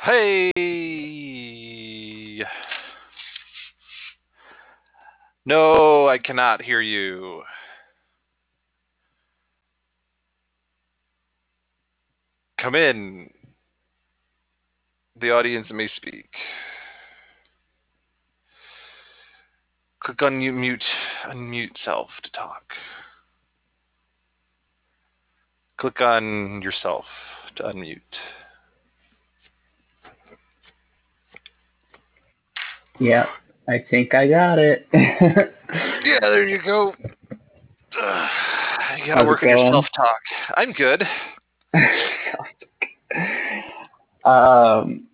Hey! No, I cannot hear you. Come in. The audience may speak. Click on mute, unmute self to talk. Click on yourself to unmute. Yeah, I think I got it. Yeah, there you go. Ugh, you gotta How's work on your self talk. I'm good. um,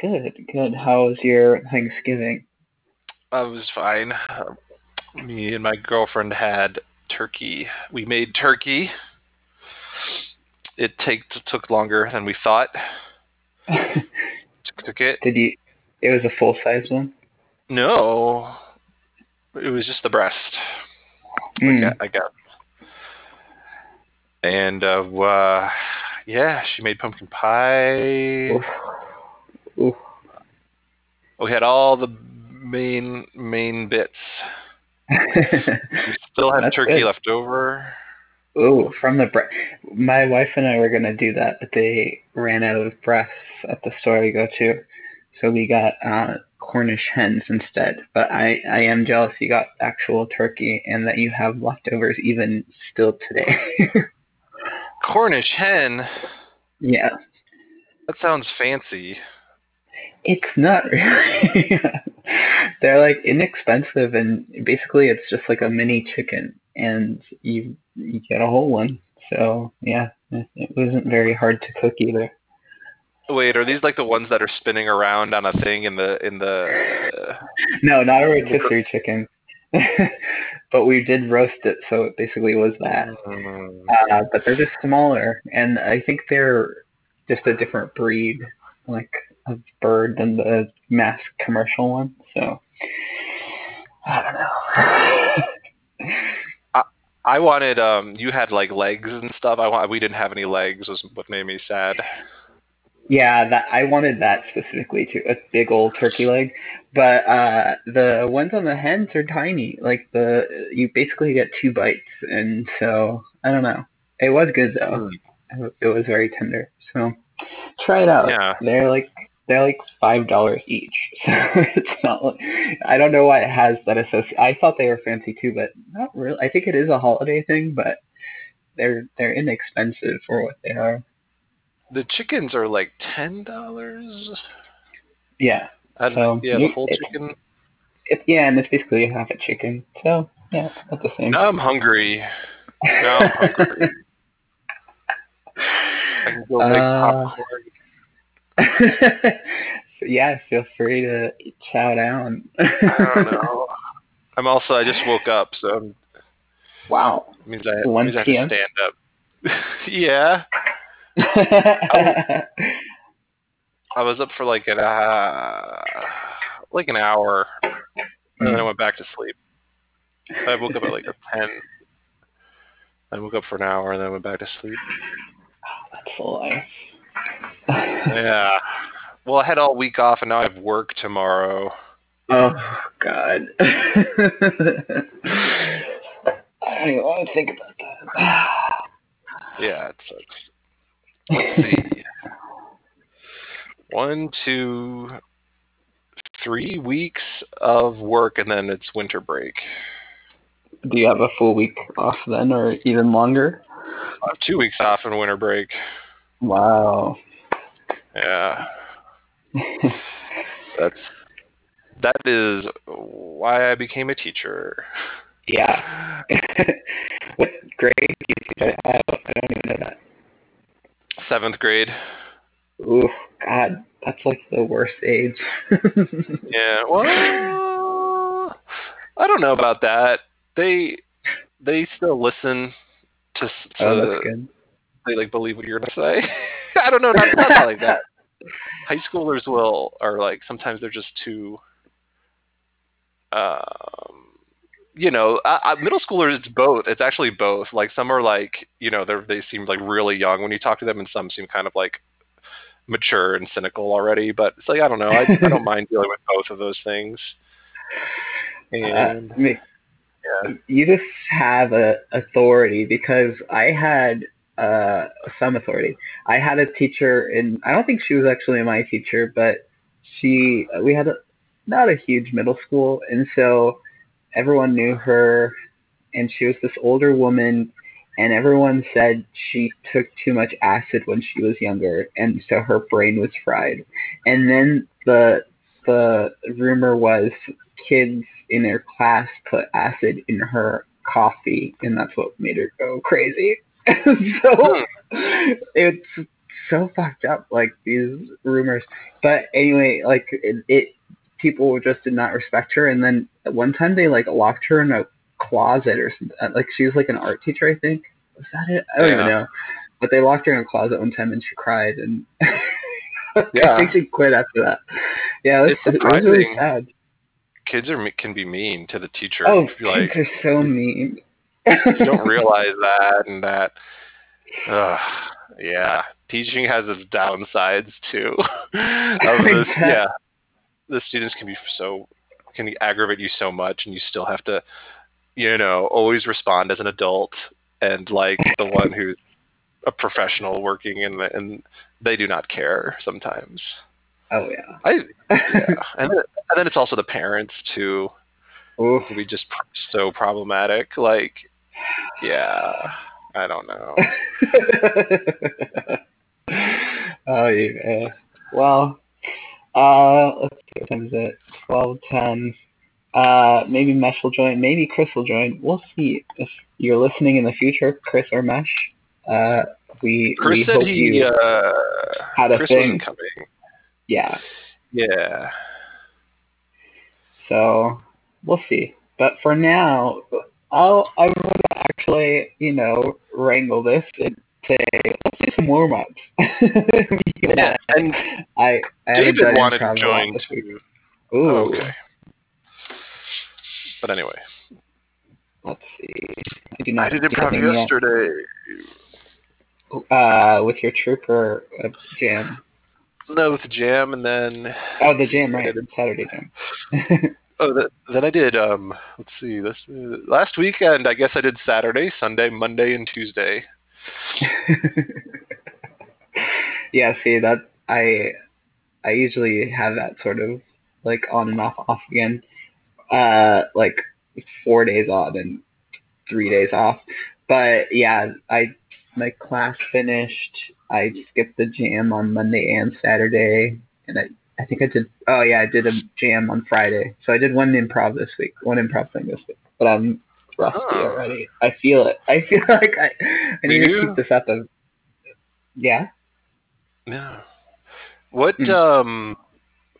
good, good. How was your Thanksgiving? I was fine. Me and my girlfriend had turkey. We made turkey. It take, took longer than we thought to cook it. Did you? It was a full size one. No, it was just the breast. I Mm. got, I got. And uh, uh, yeah, she made pumpkin pie. Oof. Oof. We had all the main main bits. We still had That's turkey good. left over. Ooh, from the breast. My wife and I were gonna do that, but they ran out of breasts at the store we go to, so we got uh, Cornish hens instead. But I, I am jealous you got actual turkey and that you have leftovers even still today. Cornish hen. yeah, That sounds fancy. it's not really. They're like inexpensive and basically it's just like a mini chicken and you you get a whole one. So yeah, it, it wasn't very hard to cook either. Wait, are these like the ones that are spinning around on a thing in the in the? No, not a rotisserie chicken. but we did roast it, so it basically was that. Mm, Uh, but they're just smaller, and I think they're just a different breed, like of bird than the mass commercial one. So I don't know. I wanted. Um, you had like legs and stuff. I want. We didn't have any legs. Was what made me sad. Yeah, that I wanted that specifically too, a big old turkey leg. But uh, the ones on the hens are tiny. Like the you basically get two bites, and so I don't know. It was good though. Mm, It was very tender. So try it out. Yeah. They're like they're like five dollars each. So it's not like I don't know why it has that association. I thought they were fancy too, but not really. I think it is a holiday thing, but they're they're inexpensive for what they are. The chickens are like ten dollars. Yeah. Yeah, So, the you- whole it- chicken. It, yeah, and it's basically half a chicken. So yeah, it's the same. Now I'm hungry. Now I'm hungry. I can go make Uh, popcorn. so yeah, feel free to chow down. I don't know. I'm also. I just woke up, so wow. means I, it 1 means I have to stand up. yeah, I was up for like an uh, like an hour, and then I went back to sleep. I woke up at like a ten. I woke up for an hour and then I went back to sleep. Oh, That's life. Yeah. Well, I had all week off, and now I have work tomorrow. Oh God. I don't even want to think about that. Yeah, it sucks. Let's see. One, two, three weeks of work, and then it's winter break. Do you have a full week off then, or even longer? I have two weeks off in winter break. Wow. Yeah. That's that is why I became a teacher. Yeah. what grade do you teach? I, I don't I don't even know that. Seventh grade. Ooh, God, that's like the worst age. Yeah. Well, I don't know about that. They they still listen to, to oh, that's good. they like believe what you're gonna say. I don't know, not, not like that. High schoolers will are like sometimes they're just too, um, you know, uh, uh, middle schoolers it's both. It's actually both. Like some are like you know they they seem like really young when you talk to them, and some seem kind of like mature and cynical already. But it's like I don't know. I, I don't mind dealing with both of those things. And Uh, me- yeah, you just have a authority because I had uh, some authority. I had a teacher, and I don't think she was actually my teacher, but she we had a, not a huge middle school, and so everyone knew her, and she was this older woman, and everyone said she took too much acid when she was younger, and so her brain was fried. And then the the rumor was kids in her class put acid in her coffee, and that's what made her go crazy. so it's so fucked up, like these rumors. But anyway, like it, it, people just did not respect her, and then at one time they like locked her in a closet or something. Uh, like she was like an art teacher, I think. Was that it? I don't even know. But they locked her in a closet one time, and she cried, and Yeah. I think she quit after that. Yeah, it was, It's it was really sad. kids are can be mean to the teacher. Oh, like kids are so mean. you don't realize that and that. Ugh, yeah, teaching has its downsides too. of this, yeah, the students can be so can aggravate you so much, and you still have to, you know, always respond as an adult and like the one who's a professional working in the and they do not care sometimes. Oh yeah. I yeah, and then, and then it's also the parents too Oof. can be just so problematic. Like, yeah, I don't know. oh yeah. Well, uh, let's see what time is it? Twelve ten. Uh, maybe Mesh will join. Maybe Chris will join. We'll see if you're listening in the future, Chris or Mesh. Uh, we Chris we said hope he you. uh, had a Chris thing. wasn't coming. Yeah. Yeah, So we'll see. But for now, I'll I'm gonna actually, you know, wrangle this and say let's do some warm ups. yeah. And I, I David wanted to join too. Ooh, Okay, but anyway, let's see. I do not I did improv yet. yesterday. Uh, with your troupe or a jam? No, with the jam, and then Oh, the jam, right? Did- Saturday jam. oh, the, then I did. Um, let's see. This uh, last weekend, I guess I did Saturday, Sunday, Monday, and Tuesday. yeah, see that I I usually have that sort of like on and off off again. Uh like four days on and three days off. But yeah, I my class finished. I skipped the jam on Monday and Saturday and I I think I did oh yeah, I did a jam on Friday. So I did one improv this week, one improv thing this week. But I'm rusty Oh. already. I feel it. I feel like I I need Do to you? keep this up of yeah. Yeah. What Hmm. um,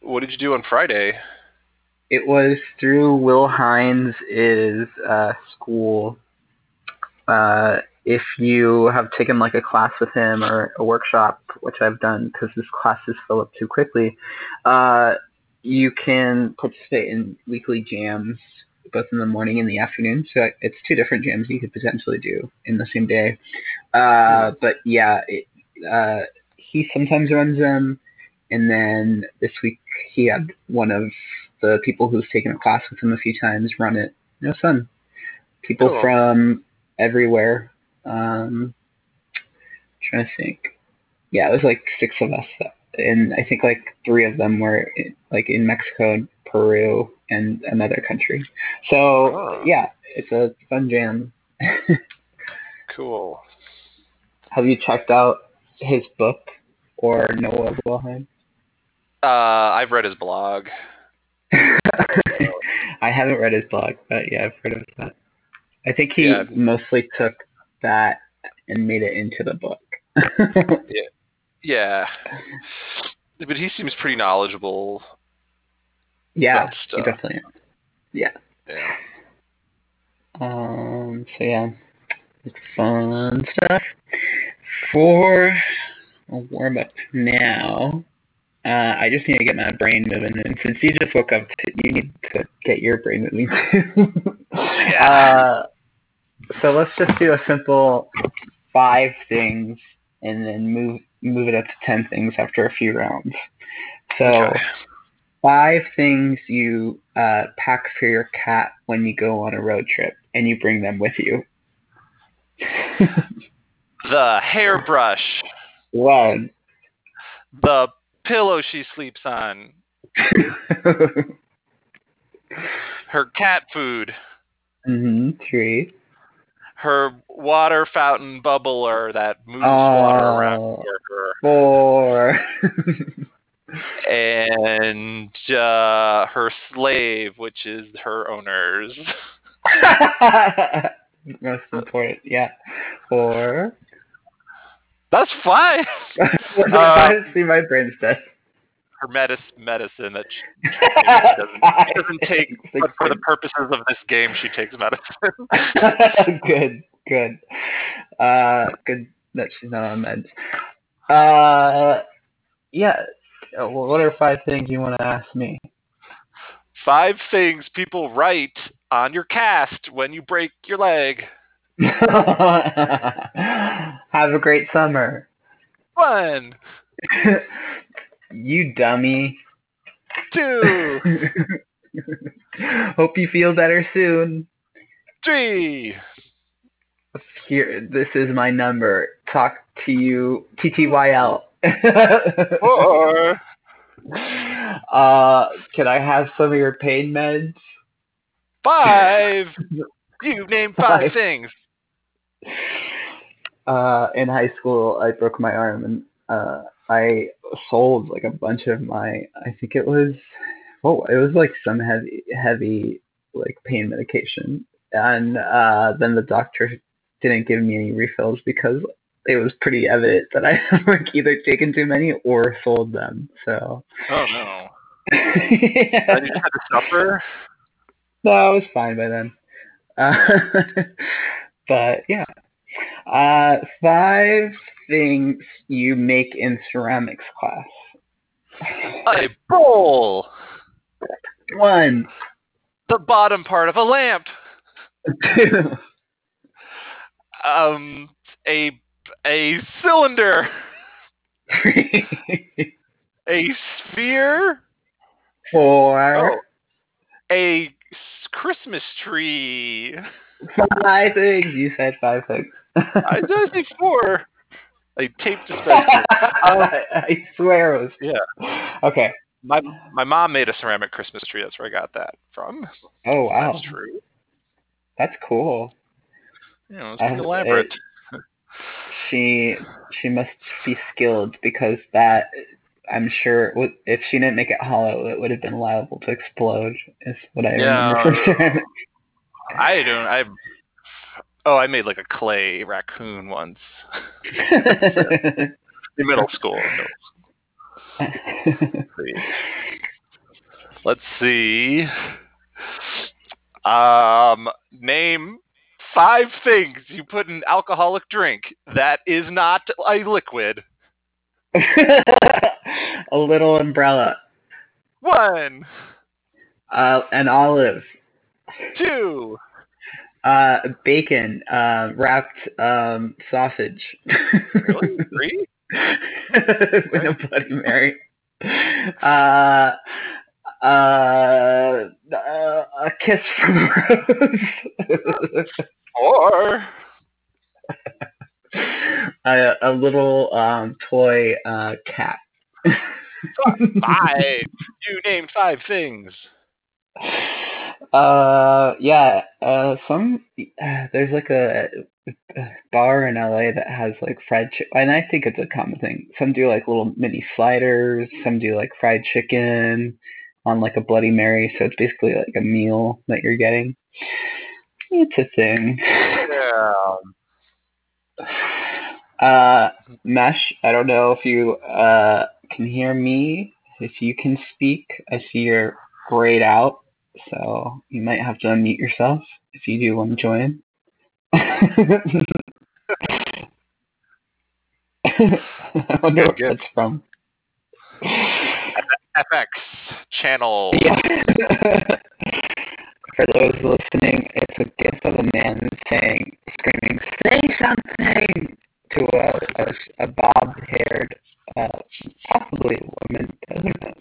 what did you do on Friday? It was through Will Hines' is uh, school. Uh, if you have taken like a class with him or a workshop, which I've done because this classes fill up too quickly, uh, you can participate in weekly jams both in the morning and the afternoon. So it's two different jams you could potentially do in the same day. Uh, but yeah, it, uh, he sometimes runs them, and then this week he had one of the people who's taken a class with him a few times run it. It was fun. People Cool. from everywhere. Um, trying to think. Yeah, it was like six of us, and I think like three of them were like in Mexico, Peru, and another country. So Oh. yeah, it's a fun jam. Cool. Have you checked out his book or Noah Wilhelm? Uh, I've read his blog. I haven't read his blog, but yeah, I've heard of that. I think he Yeah. mostly took that and made it into the book. Yeah. But he seems pretty knowledgeable. yeah, he definitely. is. Yeah. Yeah. Um. So yeah, it's fun stuff. For a warm up now, uh, I just need to get my brain moving, and since you just woke up, you need to get your brain moving too. Yeah. Uh, so let's just do a simple five things and then move move it up to ten things after a few rounds. So Okay. five things you uh, pack for your cat when you go on a road trip, and you bring them with you. The hairbrush, One. the pillow she sleeps on, her cat food, hmm Three. Her water fountain bubbler that moves water around Oh. for Four. her, and uh, her slave, which is her owner's. Most important, yeah. Four. That's fine. Uh, See my brain's dead. Her medicine, that she, doesn't, doesn't take, but for the purposes of this game, she takes medicine. good, good. Uh, good that she's not on meds. Uh, yeah. uh, What are five things you want to ask me? Five things people write on your cast when you break your leg. Have a great summer. One, you dummy. two, Hope you feel better soon. three. Here, this is my number. Talk to you, TTYL. Four. uh, can I have some of your pain meds? Five. You named five Five. things. Uh, in high school, I broke my arm and uh, I sold like a bunch of my. I think it was, oh, it was like some heavy, heavy like pain medication, and uh, then the doctor didn't give me any refills because it was pretty evident that I had like either taken too many or sold them. So. Oh no. And you just had to suffer. No, I was fine by then. Uh, but yeah. Uh, five things you make in ceramics class. A bowl. One, The bottom part of a lamp. two, Um, a a cylinder. three, A sphere. four, Oh. A Christmas tree. five things. You said five things. I did I four. A tape dispenser. Um, I swear it was. yeah. Okay. My my mom made a ceramic Christmas tree. That's where I got that from. Oh wow, That's true. that's cool. You know, it's I- pretty elaborate. she she must be skilled because that I'm sure if she didn't make it hollow, it would have been liable to explode. Is what I Yeah. remember. I don't. I. Oh, I made like a clay raccoon once in middle school. Let's see. Um, name five things you put in alcoholic drink that is not a liquid. a little umbrella, One, uh, an olive, two, uh, bacon, uh, wrapped um, sausage. really? three. with a Bloody Mary. Uh, uh, uh, a kiss from Rose. Four, a, a little um, toy uh, cat. five. You named five things. Uh, yeah. Uh, some there's like a, bar in LA that has like fried and I think it's a common thing. Some do like little mini sliders. Some do like fried chicken on like a Bloody Mary. So it's basically like a meal that you're getting. It's a thing. Yeah. Uh, Mesh, I don't know if you uh can hear me. If you can speak, I see you're grayed out, so you might have to unmute yourself if you do want to join. I wonder Good, what good. that's from. FX channel. Yeah. For those listening, it's a gif of a man saying, screaming, "Say something!" to a, a a, bob-haired, uh, possibly a woman. Who knows?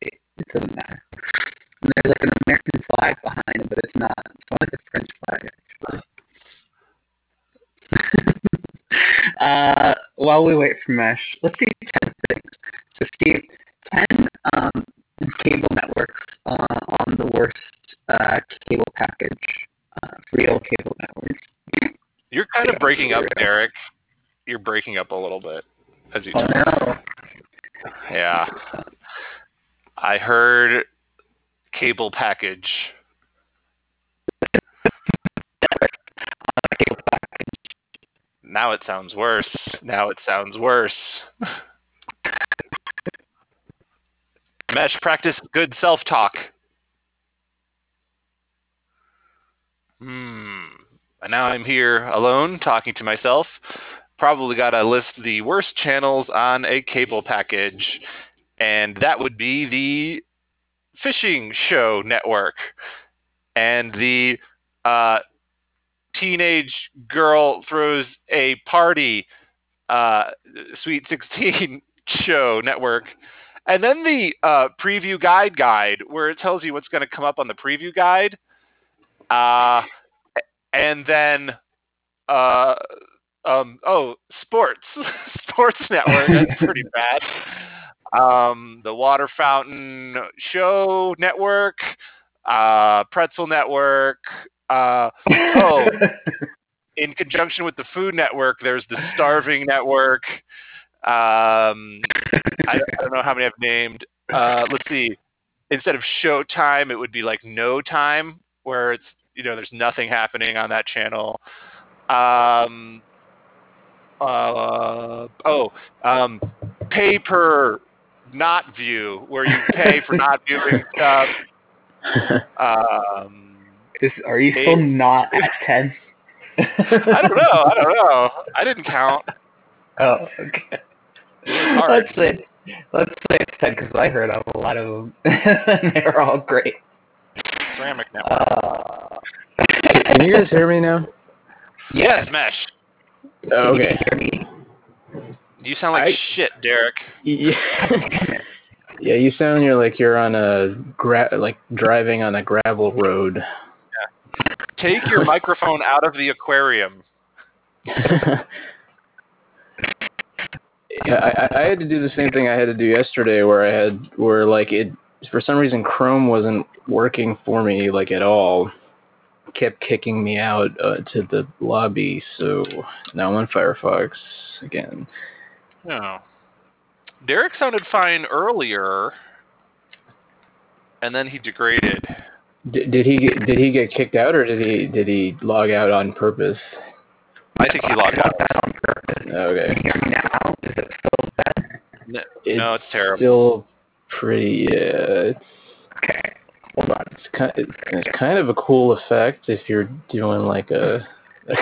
It, it doesn't matter. And there's like an American flag behind it, but it's not. It's more like a French flag, actually. uh, while we wait for Mesh, let's do 10 things. So, Steve, 10 um, cable networks uh, on the worst uh, cable package, uh, real cable networks. You're kind of breaking up, Derek. You're breaking up a little bit as you Oh talk. no. Yeah. I heard. Cable package. Now it sounds worse. Now it sounds worse. Mesh, practice good self-talk. Hmm. And now I'm here alone talking to myself. Probably got to list the worst channels on a cable package. And that would be the Fishing Show Network and the uh, Teenage Girl Throws a Party uh, Sweet 16 Show Network. And then the uh, preview guide guide, where it tells you what's going to come up on the preview guide. Uh, and then, uh, um, oh, sports, sports network. That's pretty bad. Um, the Water Fountain Show Network, uh, Pretzel Network. Uh, oh, in conjunction with the Food Network, there's the Starving Network. Um, I, I don't know how many I've named. Uh, let's see. Instead of Showtime, it would be like No Time, where it's you know there's nothing happening on that channel. Um, uh, oh, um, pay per not view, where you pay for not viewing stuff. Um, Is, are you still Eight. not at 10? I don't know. I don't know. I didn't count. Oh, okay. hard. Let's say, let's say it's 10 because I heard of a lot of them. and They're all great. Ceramic network. Uh, Can you guys hear me now? yes, Mesh. Oh, can you okay. hear me? You sound like I- shit, Derek. Yeah. yeah, you sound you're like you're on a gra- like driving on a gravel road. Take your microphone out of the aquarium. yeah, I, I had to do the same thing I had to do yesterday, where I had where like it for some reason Chrome wasn't working for me like at all. Kept kicking me out uh, to the lobby, so now I'm on Firefox again. No. Derek sounded fine earlier, and then he degraded. Did, did he get, did he get kicked out or did he did he log out on purpose? I think he logged out. that on purpose. Okay. Can you hear me now? Is it still bad? No, It's no, it's terrible. Still pretty. Yeah, it's Okay. Hold on. it's kind it's, it's kind of a cool effect if you're doing like a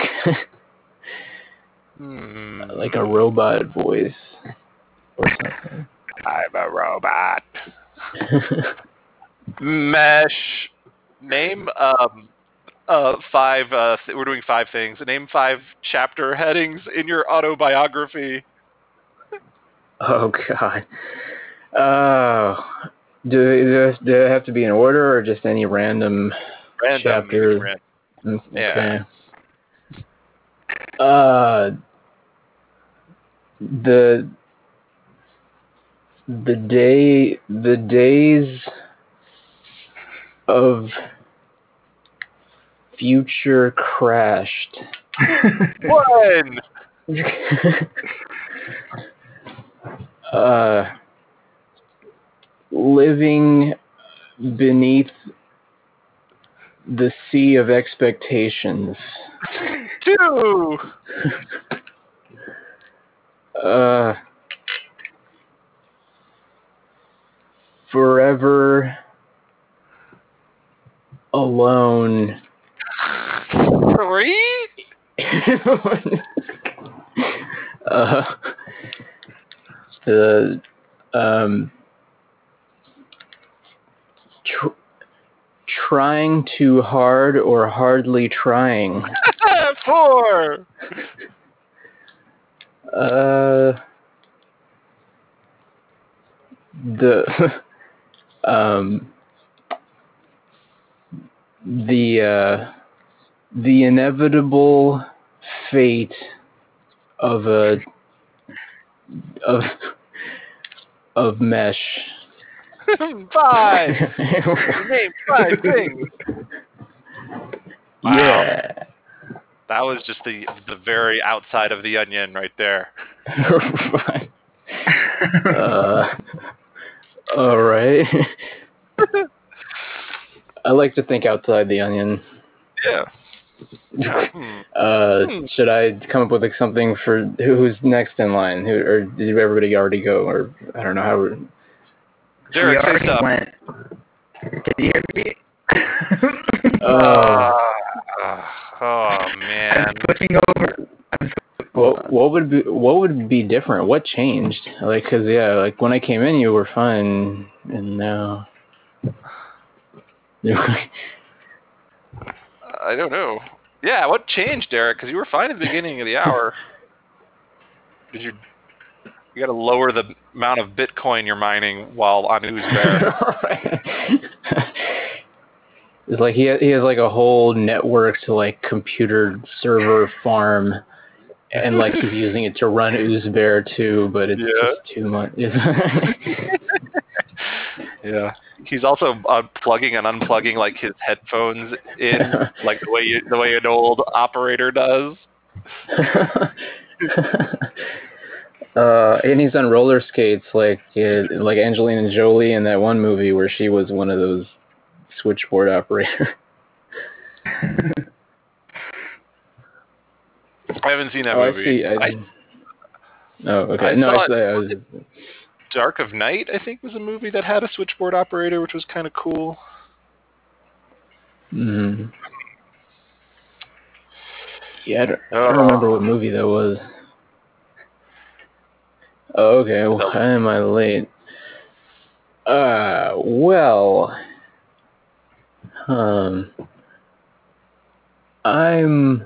Hmm. like a robot voice or something. I'm a robot. Mesh. Name um uh five uh th- we're doing five things. Name five chapter headings in your autobiography. oh God. Oh. Do they, do they have to be in order or just any random? Random. Chapter. ran- mm, Yeah. Okay. Uh. The. The day, the days of future crashed. One. uh, living beneath the sea of expectations. Two. Uh, forever alone. Three. uh, the um, tr- trying too hard or hardly trying. Four. Uh, the um the uh the inevitable fate of a of of mesh. five. Name five things. Wow. Yeah. That was just the the very outside of the onion right there. uh, all right. I like to think outside the onion. Yeah. Hmm. Uh, Hmm. should I come up with like, something for who's next in line? Who or did everybody already go? Or I don't know how. we're- Derek, we say already stuff. went. Did you hear me? Uh, Ah, oh man. I'm switching over. I'm switching what what would be what would be different? What changed? Like, cause yeah, like when I came in, you were fine, and now. I don't know. Yeah, what changed, Derek? Because you were fine at the beginning of the hour. Did you? You got to lower the amount of Bitcoin you're mining while on Oozbear. it's like he he has like a whole network to like computer server farm, and like he's using it to run Oozbear too, but it's Yeah. just too much. yeah. He's also unplugging and unplugging like his headphones in, like the way you, the way an old operator does. uh, and he's on roller skates like uh, like Angelina Jolie in that one movie where she was one of those switchboard operators. I haven't seen that oh, I movie. see. I, I- oh, okay. I no, I, I was. Dark of Night, I think, was a movie that had a switchboard operator, which was kind of cool. Mm, yeah, I don't, I don't remember what movie that was. Oh, okay. Why am I late? Uh, well, um, I'm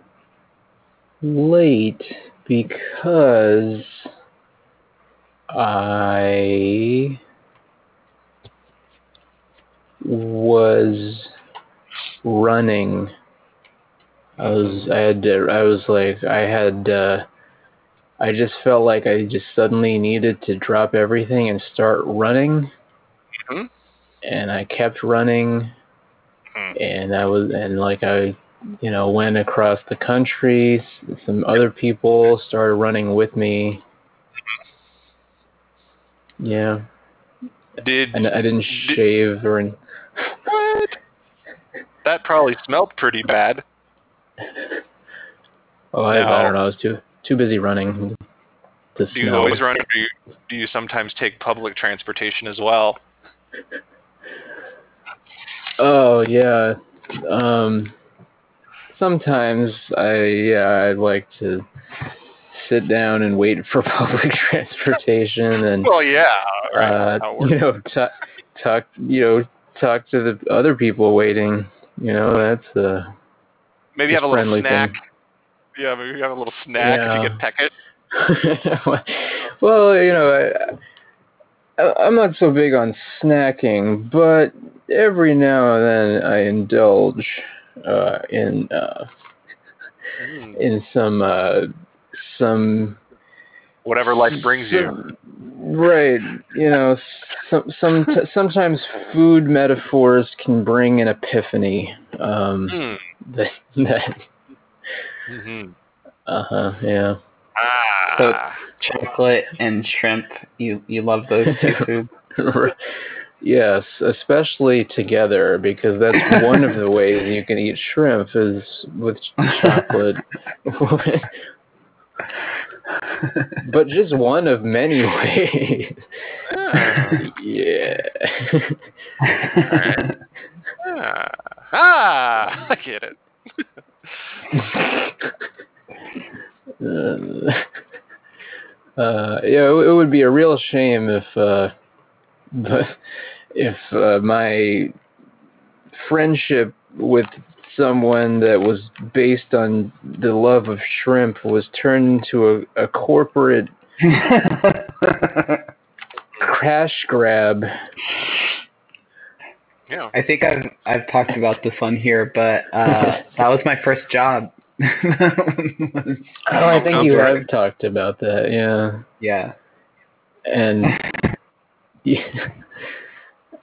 late because I was running. I was I had to, I was like I had uh I just felt like I just suddenly needed to drop everything and start running. Mhm. And I kept running Hmm. and I was and like I you know went across the country some other people started running with me yeah Did and I didn't Did- shave or any- what? That probably smelled pretty bad. oh I, I don't know I was too too busy running to Do you always run, or do you, do you sometimes take public transportation as well? Oh yeah. Um sometimes I yeah, I'd like to sit down and wait for public transportation and Well, yeah. Right. uh How it works. you know talk talk you know talk to the other people waiting. You know, that's uh maybe have a little friendly snack. thing. Yeah, maybe have a little snack if Yeah. you get peckish. well, you know, I, I, I'm not so big on snacking, but every now and then I indulge uh, in uh, Mm. in some uh, some Whatever life brings you. Right, you know, some some sometimes food metaphors can bring an epiphany. Um, Mm. that that hmm uh huh, yeah. Ah. chocolate and shrimp. You you love those two foods. yes, especially together because that's one of the ways you can eat shrimp is with chocolate. but just one of many ways. Ah. yeah. Ah. ah, I get it. uh, uh, yeah, it, it would be a real shame if uh, the, if uh, my friendship with someone that was based on the love of shrimp was turned into a, a corporate crash grab. Yeah. I think I've I've talked about this one here, but uh, that was my first job. Oh, I think you have talked about that, yeah. yeah. And yeah,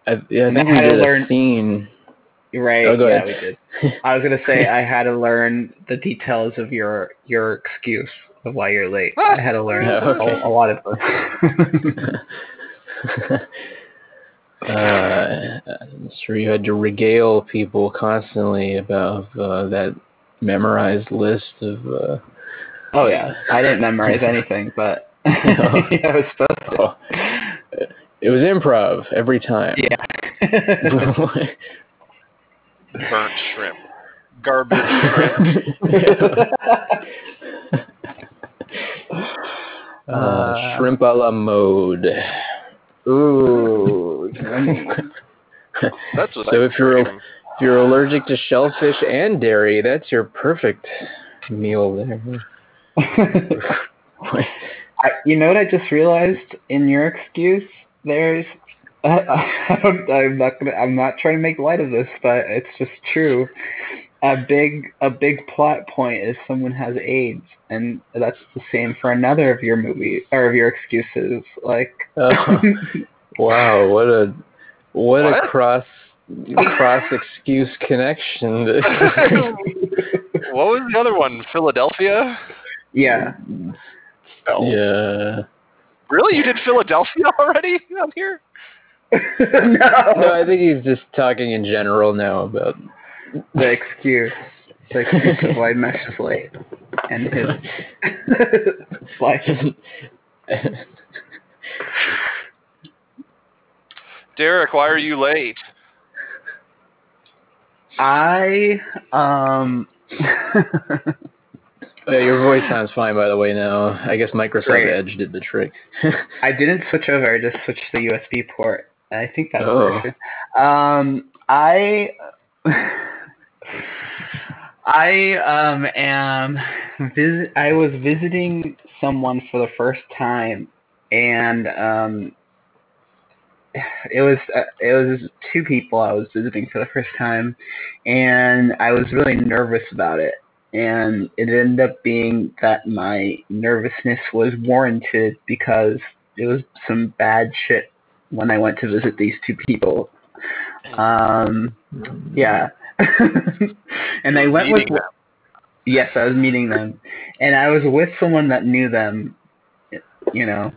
I, yeah, I And think we had to did learn- a scene. Right. Oh, yeah, we did. I was gonna say I had to learn the details of your your excuse of why you're late. I had to learn Yeah, okay. a, a lot of them. uh, I'm sure you had to regale people constantly about uh, that memorized list of. Uh, oh yeah, I didn't memorize anything, but I was supposed to. Oh. it was improv every time. Yeah. Burnt shrimp. Garbage shrimp. uh, shrimp a la mode. Ooh. That's what So I if you're- If you're allergic to shellfish and dairy, that's your perfect meal there. I, you know what I just realized in your excuse? There's, I don't, I'm not gonna, I'm not trying to make light of this, but it's just true. A big, a big plot point is someone has AIDS, and that's the same for another of your movies or of your excuses. Like, Oh, wow, what a what, What? a cross cross excuse connection. what was the other one? Philadelphia? yeah, No. yeah. Really? You did Philadelphia already on here? no, No, I think he's just talking in general now about the excuse, the excuse of why Mesh is late, and his life. Derek, why are you late? I um Yeah, your voice sounds fine by the way now. I guess Microsoft Great. Edge did the trick. I didn't switch over. I just switched the USB port. I think that's Oh. the. Um, I I um am visit. I was visiting someone for the first time, and um, it was uh, it was two people I was visiting for the first time, and I was really nervous about it. And it ended up being that my nervousness was warranted because it was some bad shit when I went to visit these two people. Um, yeah. and I went with them. yes, I was meeting them, and I was with someone that knew them, you know,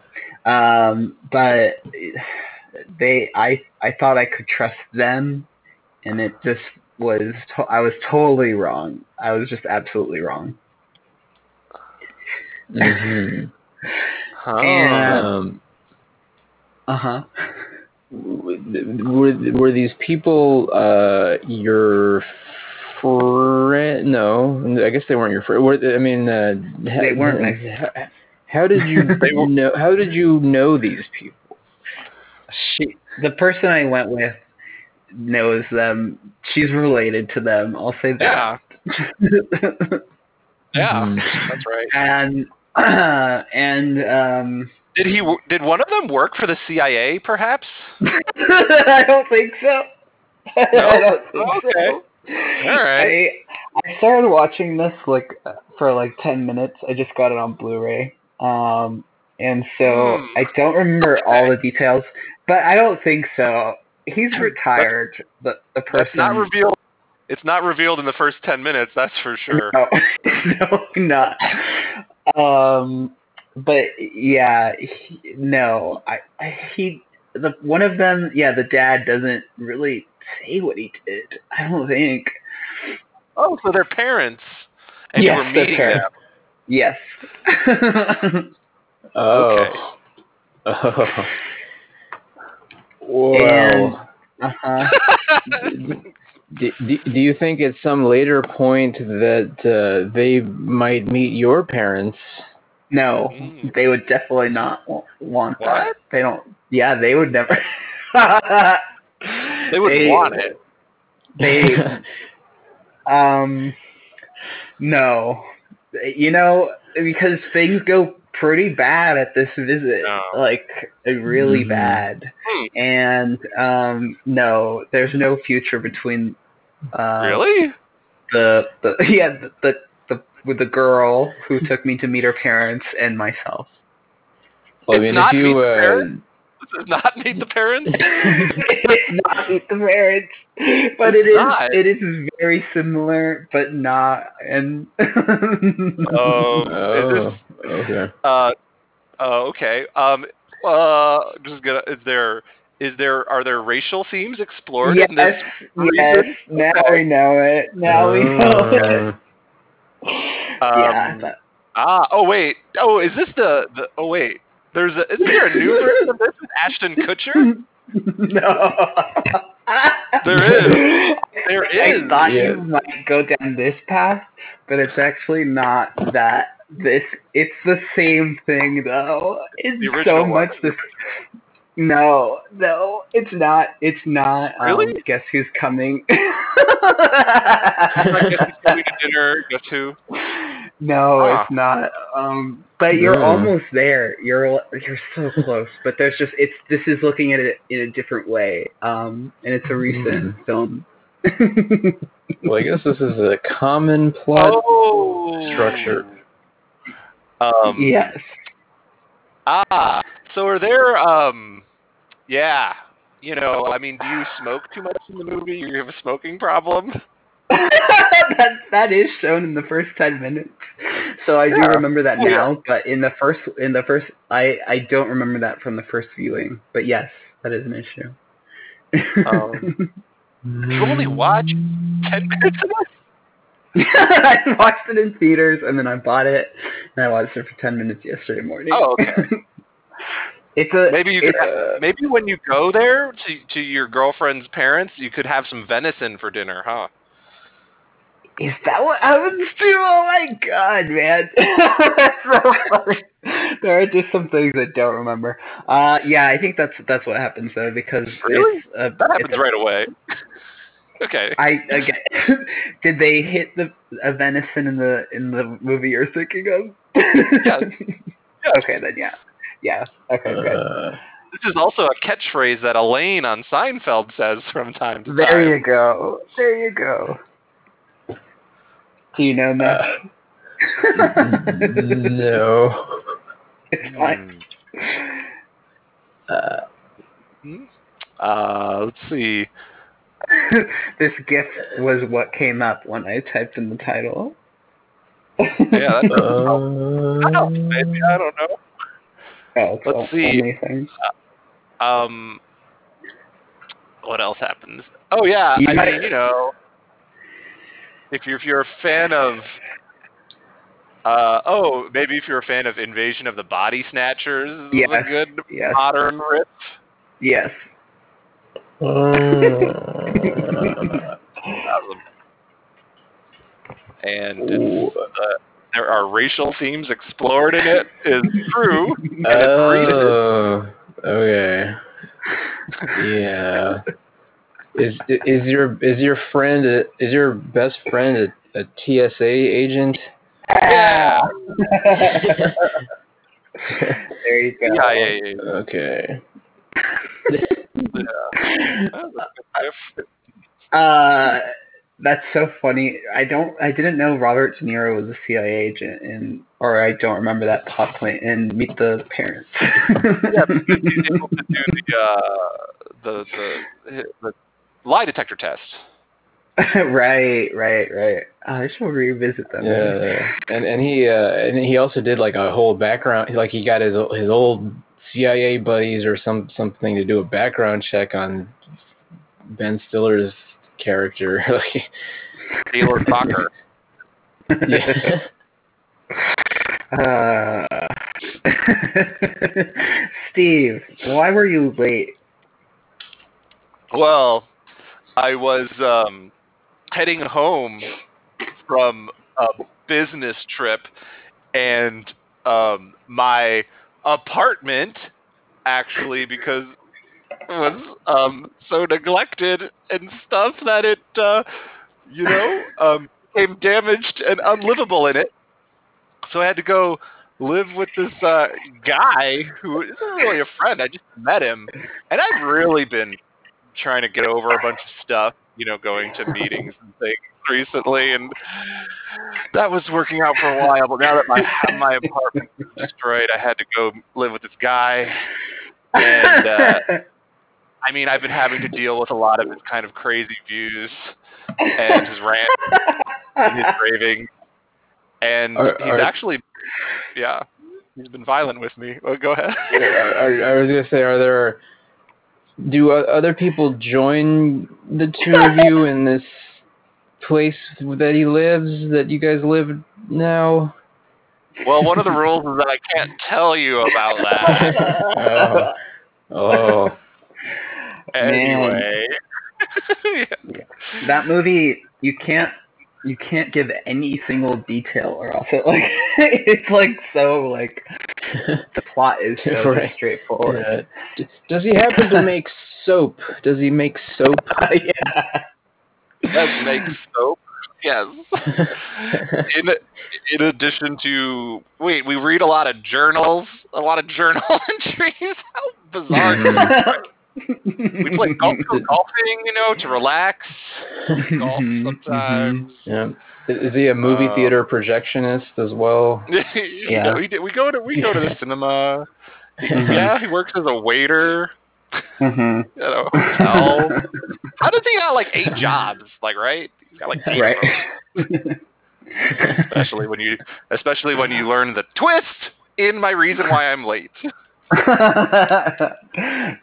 um, but they I I thought I could trust them, and it just was to- I was totally wrong. I was just absolutely wrong. hmm Oh. And- Um, Uh huh. were were these people uh your friend? No, I guess they weren't your friend. Were I mean, uh, ha- They weren't my- How, how did you They know? How did you know these people? She the person I went with knows them. She's related to them. I'll say that. yeah, Mhm. that's right. and uh, and um, Did he? Did one of them work for the CIA, perhaps? I don't think so. I don't think Okay. so. All right. I I started watching this like for like ten minutes. I just got it on Blu-ray, um, and so Hmm. I don't remember all the details. But I don't think so. He's retired. The the person. That's not revealed. It's not revealed in the first ten minutes. That's for sure. No, no, not. Um, but yeah, he, no, I, I, he, the one of them, yeah, the dad doesn't really say what he did. I don't think. Oh, so they're parents, and Yes, you were meeting parents. them. Yes. Oh. Okay. Oh. Well, uh huh. do, do, do you think at some later point that uh, they might meet your parents? No, Mm. they would definitely not wa- want that. They don't. Yeah, they would never. They would want it. They Um, no, you know because things go pretty bad at this visit, No. like really Mhm. bad, Hmm. and um, no, there's no future between. Uh, really? the the yeah the, the the with the girl who took me to meet her parents and myself. Well, I It's mean, not if Meet you the uh, Parents? This is not meet the parents. it's not meet the parents, but It's it is not. it is very similar, but not. And Oh, oh, is okay. uh, uh okay. Um, uh, just gonna. Is there is there are there racial themes explored yes, in this? yes. reason? Now Okay. we know it. Now we know it. Yeah, Um, but- Ah, oh wait. Oh, is this the the? Oh wait. There's a. Isn't there a new version of this with Ashton Kutcher? no. there is. There is. I thought Yeah. you might go down this path, but it's actually not that. This it's the same thing though. It's so original one. much this. No, no, it's not. It's not. Really? Um, guess who's coming? Guess he's coming to dinner. Guess who? no, Huh. it's not. Um, but you're Yeah. almost there. You're you're so close. But there's just it's this is looking at it in a different way. Um, and it's a recent film. well, I guess this is a common plot. Oh. structure. Um. yes. Ah. So are there? Um. Yeah. You know, I mean, do you smoke too much in the movie? Or you have a smoking problem? that that is shown in the first ten minutes. So I do Yeah. remember that Oh, yeah. now, but in the first in the first I I don't remember that from the first viewing. But yes, that is an issue. Um, You only watch ten minutes of this? I watched it in theaters and then I bought it and I watched it for ten minutes yesterday morning. Oh, okay. It's a Maybe you could. ha- maybe when you go there to to your girlfriend's parents, you could have some venison for dinner, huh? Is that what happens to? You? Oh my god, man! That's so funny. There are just some things I don't remember. Uh, yeah, I think that's that's what happens though because Really? it's, uh, That happens a- right away. okay. I again, did they hit the a venison in the in the movie you're thinking of? Yes. Yes. Okay, then yeah, yeah. Okay, good. Uh, This is also a catchphrase that Elaine on Seinfeld says from time to There time. There you go. There you go. Do you know Matt? uh, no. it's fine. Uh, Uh, let's see. this GIF was what came up when I typed in the title. Yeah, that, uh, that helps, maybe. I don't know. Oh, Let's all- see. Anything. Um, what else happens? Oh yeah, I mean, you know, if you're if you're a fan of, uh, oh, maybe if you're a fan of Invasion of the Body Snatchers, this is a good Yes. modern riff. Yes. uh, And it's uh, there are racial themes explored in it. Is true. And it's recent. oh, okay. Yeah. Is is your is your friend a, is your best friend a, a TSA agent? Yeah. there you go. Yeah, yeah, yeah. Okay. That was a good riff. Uh, that's so funny. I don't. I didn't know Robert De Niro was a CIA agent, and or I don't remember that plot point in Meet the Parents. yeah, because he's able to do the uh, the, the the lie detector test. right, right, right. I should revisit them. Yeah, and and he uh, and he also did like a whole background. Like he got his his old CIA buddies or some something to do a background check on Ben Stiller's character. like, Taylor Focker. yeah. Uh, Steve, why were you late? Well, I was um, heading home from a business trip, and um, my apartment actually because it was um, so neglected and stuff that it uh, you know, um, became damaged and unlivable in it. So I had to go live with this uh, guy who isn't really a friend. I just met him, and I've really been trying to get over a bunch of stuff. You know, going to meetings and things recently, and that was working out for a while. But now that my my apartment was destroyed, I had to go live with this guy, and uh, I mean, I've been having to deal with a lot of his kind of crazy views and his rant and his raving. And Are- he's are- actually, yeah, he's been violent with me. Well, go ahead. I, I was gonna say, are there? Do other people join the two of you in this place that he lives? That you guys live now? Well, one of the rules is that I can't tell you about that. Oh, oh. Anyway. Yeah. that movie, you can't you can't give any single detail or else it like it's like so like the plot is so Right. straightforward. Yeah. D- Does he happen to make soap? Does he make soap? yeah. That makes soap. Yes. In in addition to wait, we read a lot of journals, a lot of journal entries. How bizarre! Mm-hmm. We play golf, go golfing, you know, to relax. Golf Mhm, sometimes. Yeah. Is is he a movie Uh, theater projectionist as well? Yeah. we, do- we go to we go to the cinema. Yeah, he works as a waiter Mhm. at a hotel. How does he got like eight jobs? Like, right? He's got like eight Right. especially when you especially when you learn the twist in my reason why I'm late.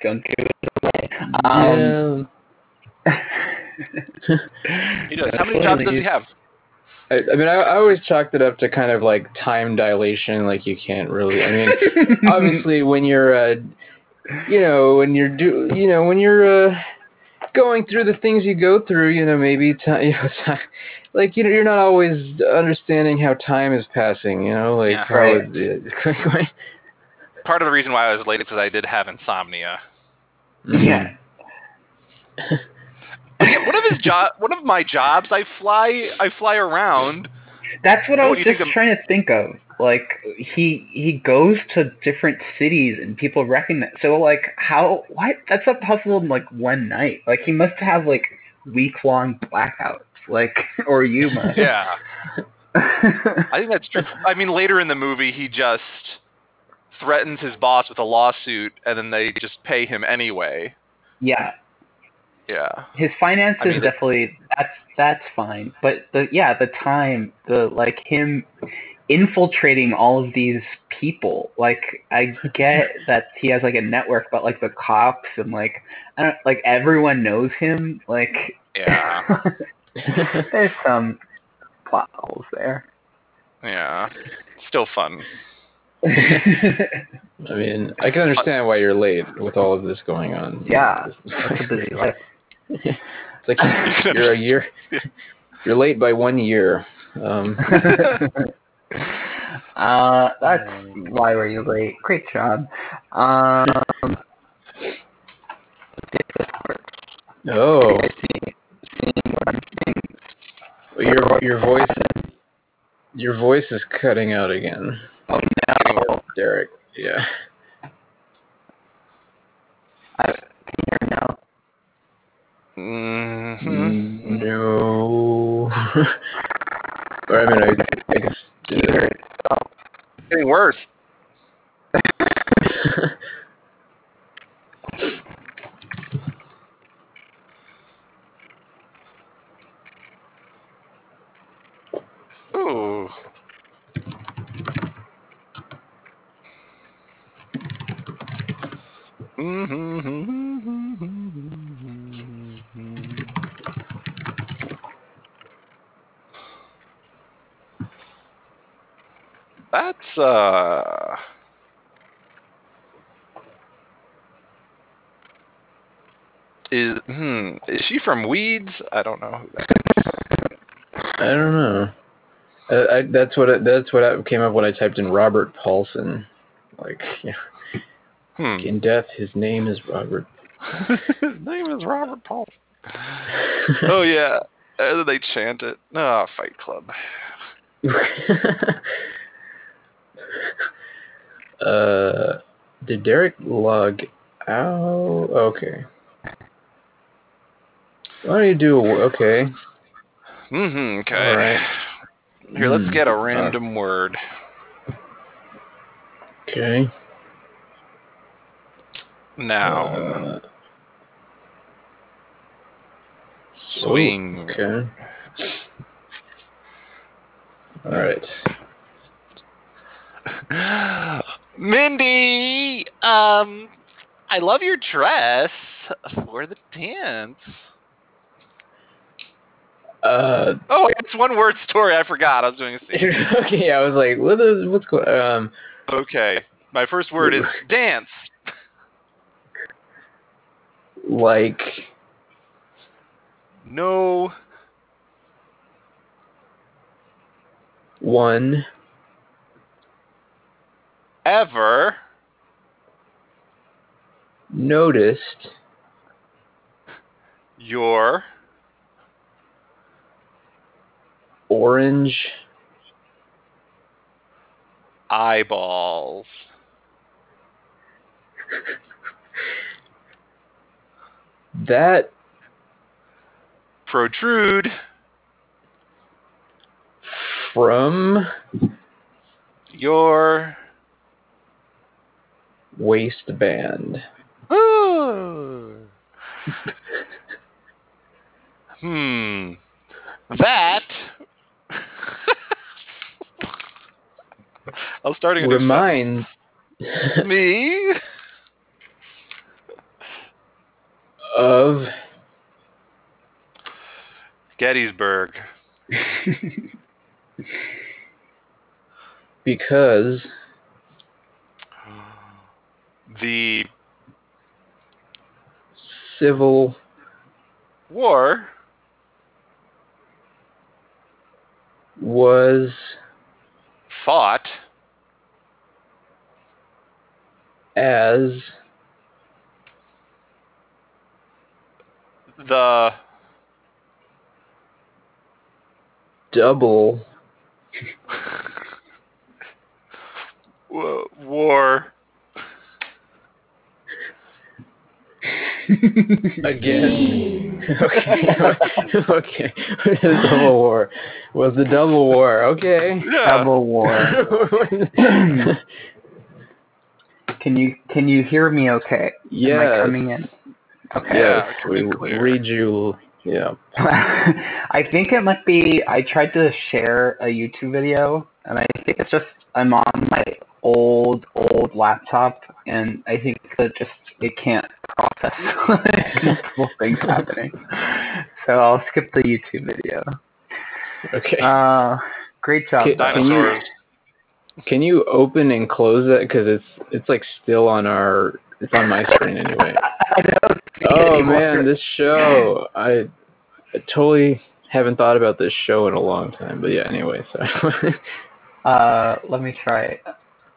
Don't give it away. Um, He does. How many jobs does he have? I, I mean, I, I always chalked it up to kind of like time dilation. Like you can't really. I mean, obviously, when you're, uh, you know, when you're do, you know, when you're uh, going through the things you go through, you know, maybe time, you know, time, like you know, you're not always understanding how time is passing. You know, like Yeah. how Right. Part of the reason why I was late is because I did have insomnia. yeah. One of his job, one of my jobs, I fly, I fly around. That's what I was just trying to think of. Like he he goes to different cities and people recognize. So like how what? That's not possible in like one night. Like he must have like week long blackouts. Like or you must. Yeah, I think that's true. I mean, later in the movie, he just threatens his boss with a lawsuit, and then they just pay him anyway. yeah. Yeah, His finances I mean, definitely that's that's fine. But the yeah, the time, the like him infiltrating all of these people. Like I get that he has like a network, but like the cops and like I don't like everyone knows him. Like yeah, there's some plot holes there. yeah. Still fun. I mean, I can understand why you're late with all of this going on. yeah, that's a busy life. It's like you're a year. You're late by one year. Um, uh, that's why were you late? Great job. Um, oh, seeing, seeing what I'm seeing. your your voice, your voice is cutting out again, Oh no! Derek. Yeah. I can you hear now. hmm No. or I mean, I, I guess. You hear it. Getting worse. Ooh. That's uh is hmm is she from Weeds? I don't know who that I don't know. Uh, I, that's what it, that's what I came up when I typed in Robert Paulson. Like, yeah. Hmm. in death, his name is Robert. His name is Robert Paul. oh yeah. And then they chant it. Ah, Fight Club. uh, did Derek log out? Okay. Why don't you do a, okay? Mm-hmm. Okay. All right. Here, let's Hmm. get a random word. Okay. Now, Uh, swing. okay. All right. Mindy, um, I love your dress for the dance. Uh, Oh, it's one word story. I forgot. I was doing a scene. okay. I was like, what is what's going? Um, Okay, my first word is dance. Like No, one. Ever. Noticed. Your. Orange. Eyeballs. that Protrude from your. waistband. hmm. That. I was starting Reminds me of Gettysburg. because The Civil war was fought as the double war against okay okay the double war was the double war okay yeah. Double war. Can you can you hear me? Okay. Am I yes coming in? Okay. Yeah, yes we read you yeah I think it might be. I tried to share a YouTube video, and I think it's just I'm on my old old laptop, and I think that just it can't process multiple things happening. So I'll skip the YouTube video. okay Uh, great job. Can- can you- can you open and close that because it's it's like still on our it's on my screen anyway I don't see oh man this show I, I totally haven't thought about this show in a long time but yeah anyway so. Uh, let me try it.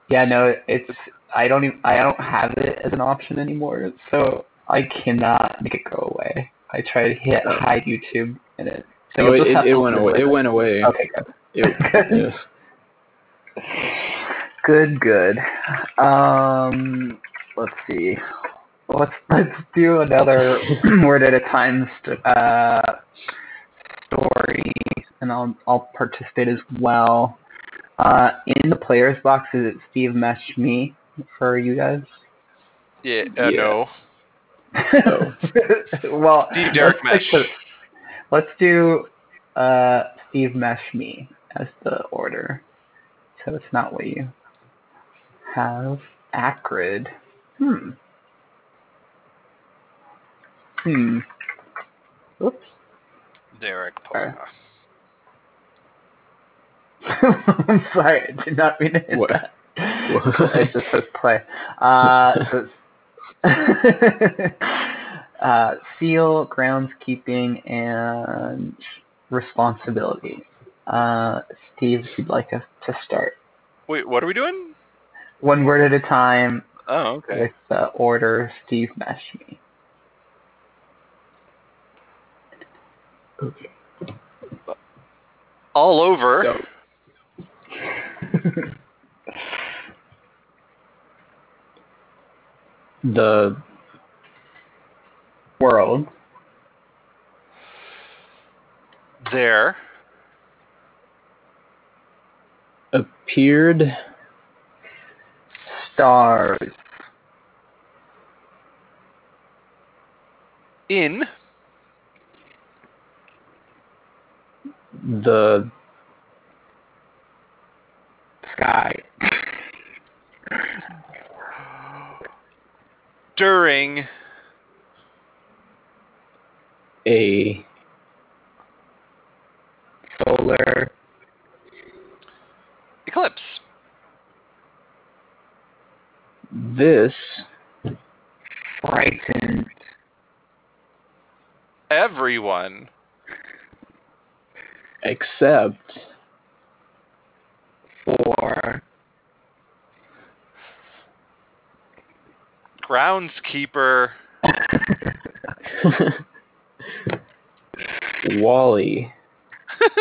Yeah, no, it's I don't even I don't have it as an option anymore, so I cannot make it go away. I try to hit Oh. hide YouTube and it. So oh, it, it, it went away it went away Okay, good. It- yeah. Good, good. Um, let's see. Let's let's do another word at a time st- uh, story, and I'll I'll participate as well. Uh, in the players box, is it Steve Mesh me for you guys? yeah, uh, Yeah. no Oh. well, Steve Derek let's stick Mesh. to- let's do uh, Steve Mesh me as the order, so it's not what you have. Acrid. Hmm. Hmm. Oops. Derek Sorry. Paula. I'm sorry, I did not mean to hit What? that. What? it just says play. Uh, so it's- uh, seal, groundskeeping, and responsibility. Uh, Steve, if you'd like us to start. Wait, what are we doing? One word at a time Oh, okay. with the order Steve Mesh me. Okay. all over. Go. The World. There appeared Stars. in the Sky. during a Solar. eclipse. this Frightened. Everyone except For. groundskeeper Wally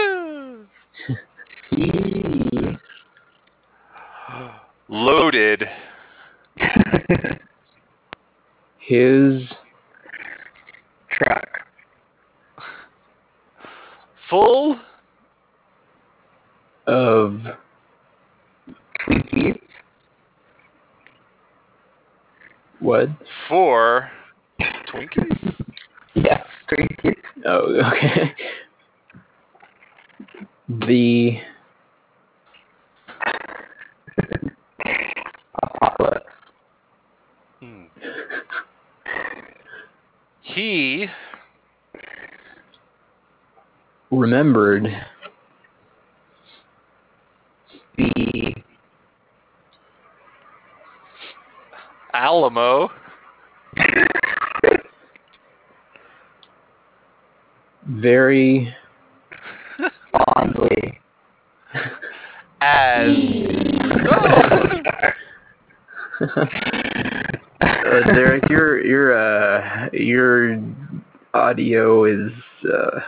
E. loaded his Truck. full of Twinkies. what? for Twinkies. Yeah. Twinkies. Oh, okay. The Apocalypse. Hmm. He remembered The. Alamo very Fondly. as Oh! uh, Derek, your your uh your audio is uh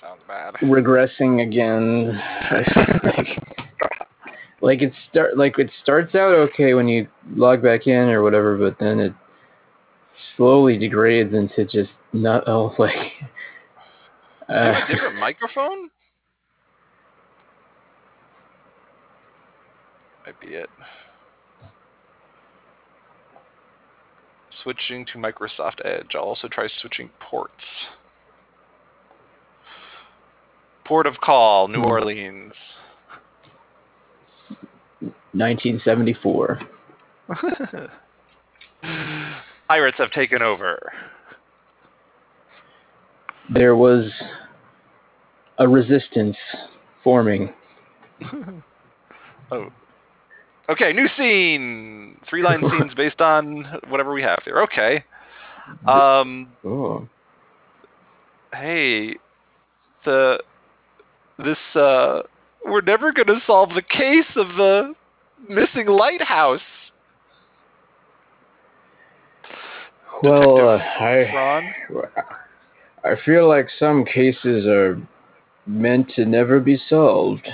sounds bad. regressing again. like, like it start like it starts out okay when you log back in or whatever, but then it slowly degrades into just not oh like. You have Uh, a different microphone? Might be it. Switching to Microsoft Edge. I'll also try switching ports. Port of call, New Hmm. Orleans. 1974. Pirates have taken over. There was a resistance forming. Oh. Okay, new scene. Three line scenes based on whatever we have here. Okay. Um Oh. hey the this uh we're never gonna solve the case of the missing lighthouse Well, uh, I? I feel like some cases are meant to never be solved.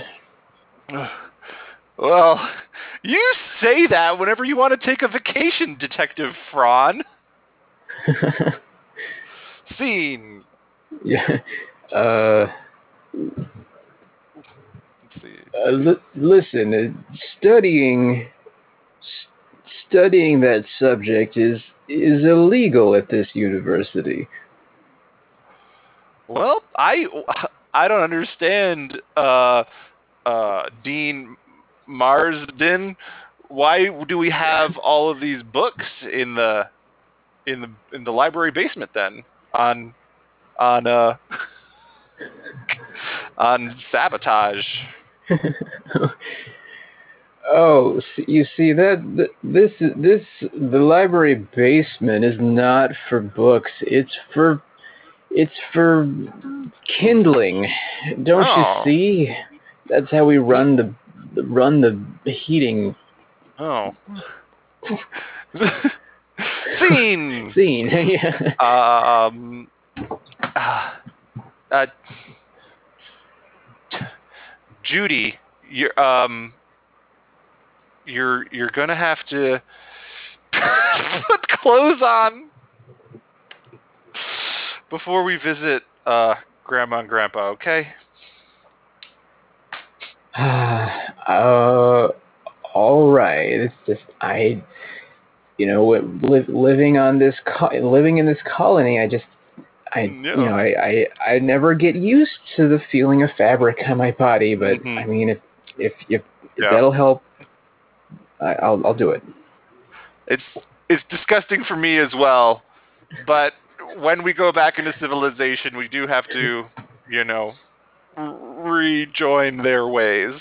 well you say that whenever you want to take a vacation detective Fron scene yeah. Uh, uh listen, uh, studying s- studying that subject is is illegal at this university. Well, I I don't understand, uh, uh, Dean Marsden. Why do we have all of these books in the in the in the library basement then on on uh on sabotage? oh, you see that th- this this the library basement is not for books. It's for it's for kindling. Don't Oh. you see? That's how we run the the- run the heating Oh. Scene. scene. yeah. Um. Uh, uh, Judy, you're um, you're you're gonna have to put clothes on before we visit uh, Grandma and Grandpa. Okay. uh, all right. It's just I, you know, li- living on this co- living in this colony. I just, I, Yeah. you know, I, I, I never get used to the feeling of fabric on my body. But Mhm. I mean, if if if, if that'll help, I, I'll I'll do it. It's it's disgusting for me as well, but when we go back into civilization, we do have to, you know, rejoin their ways.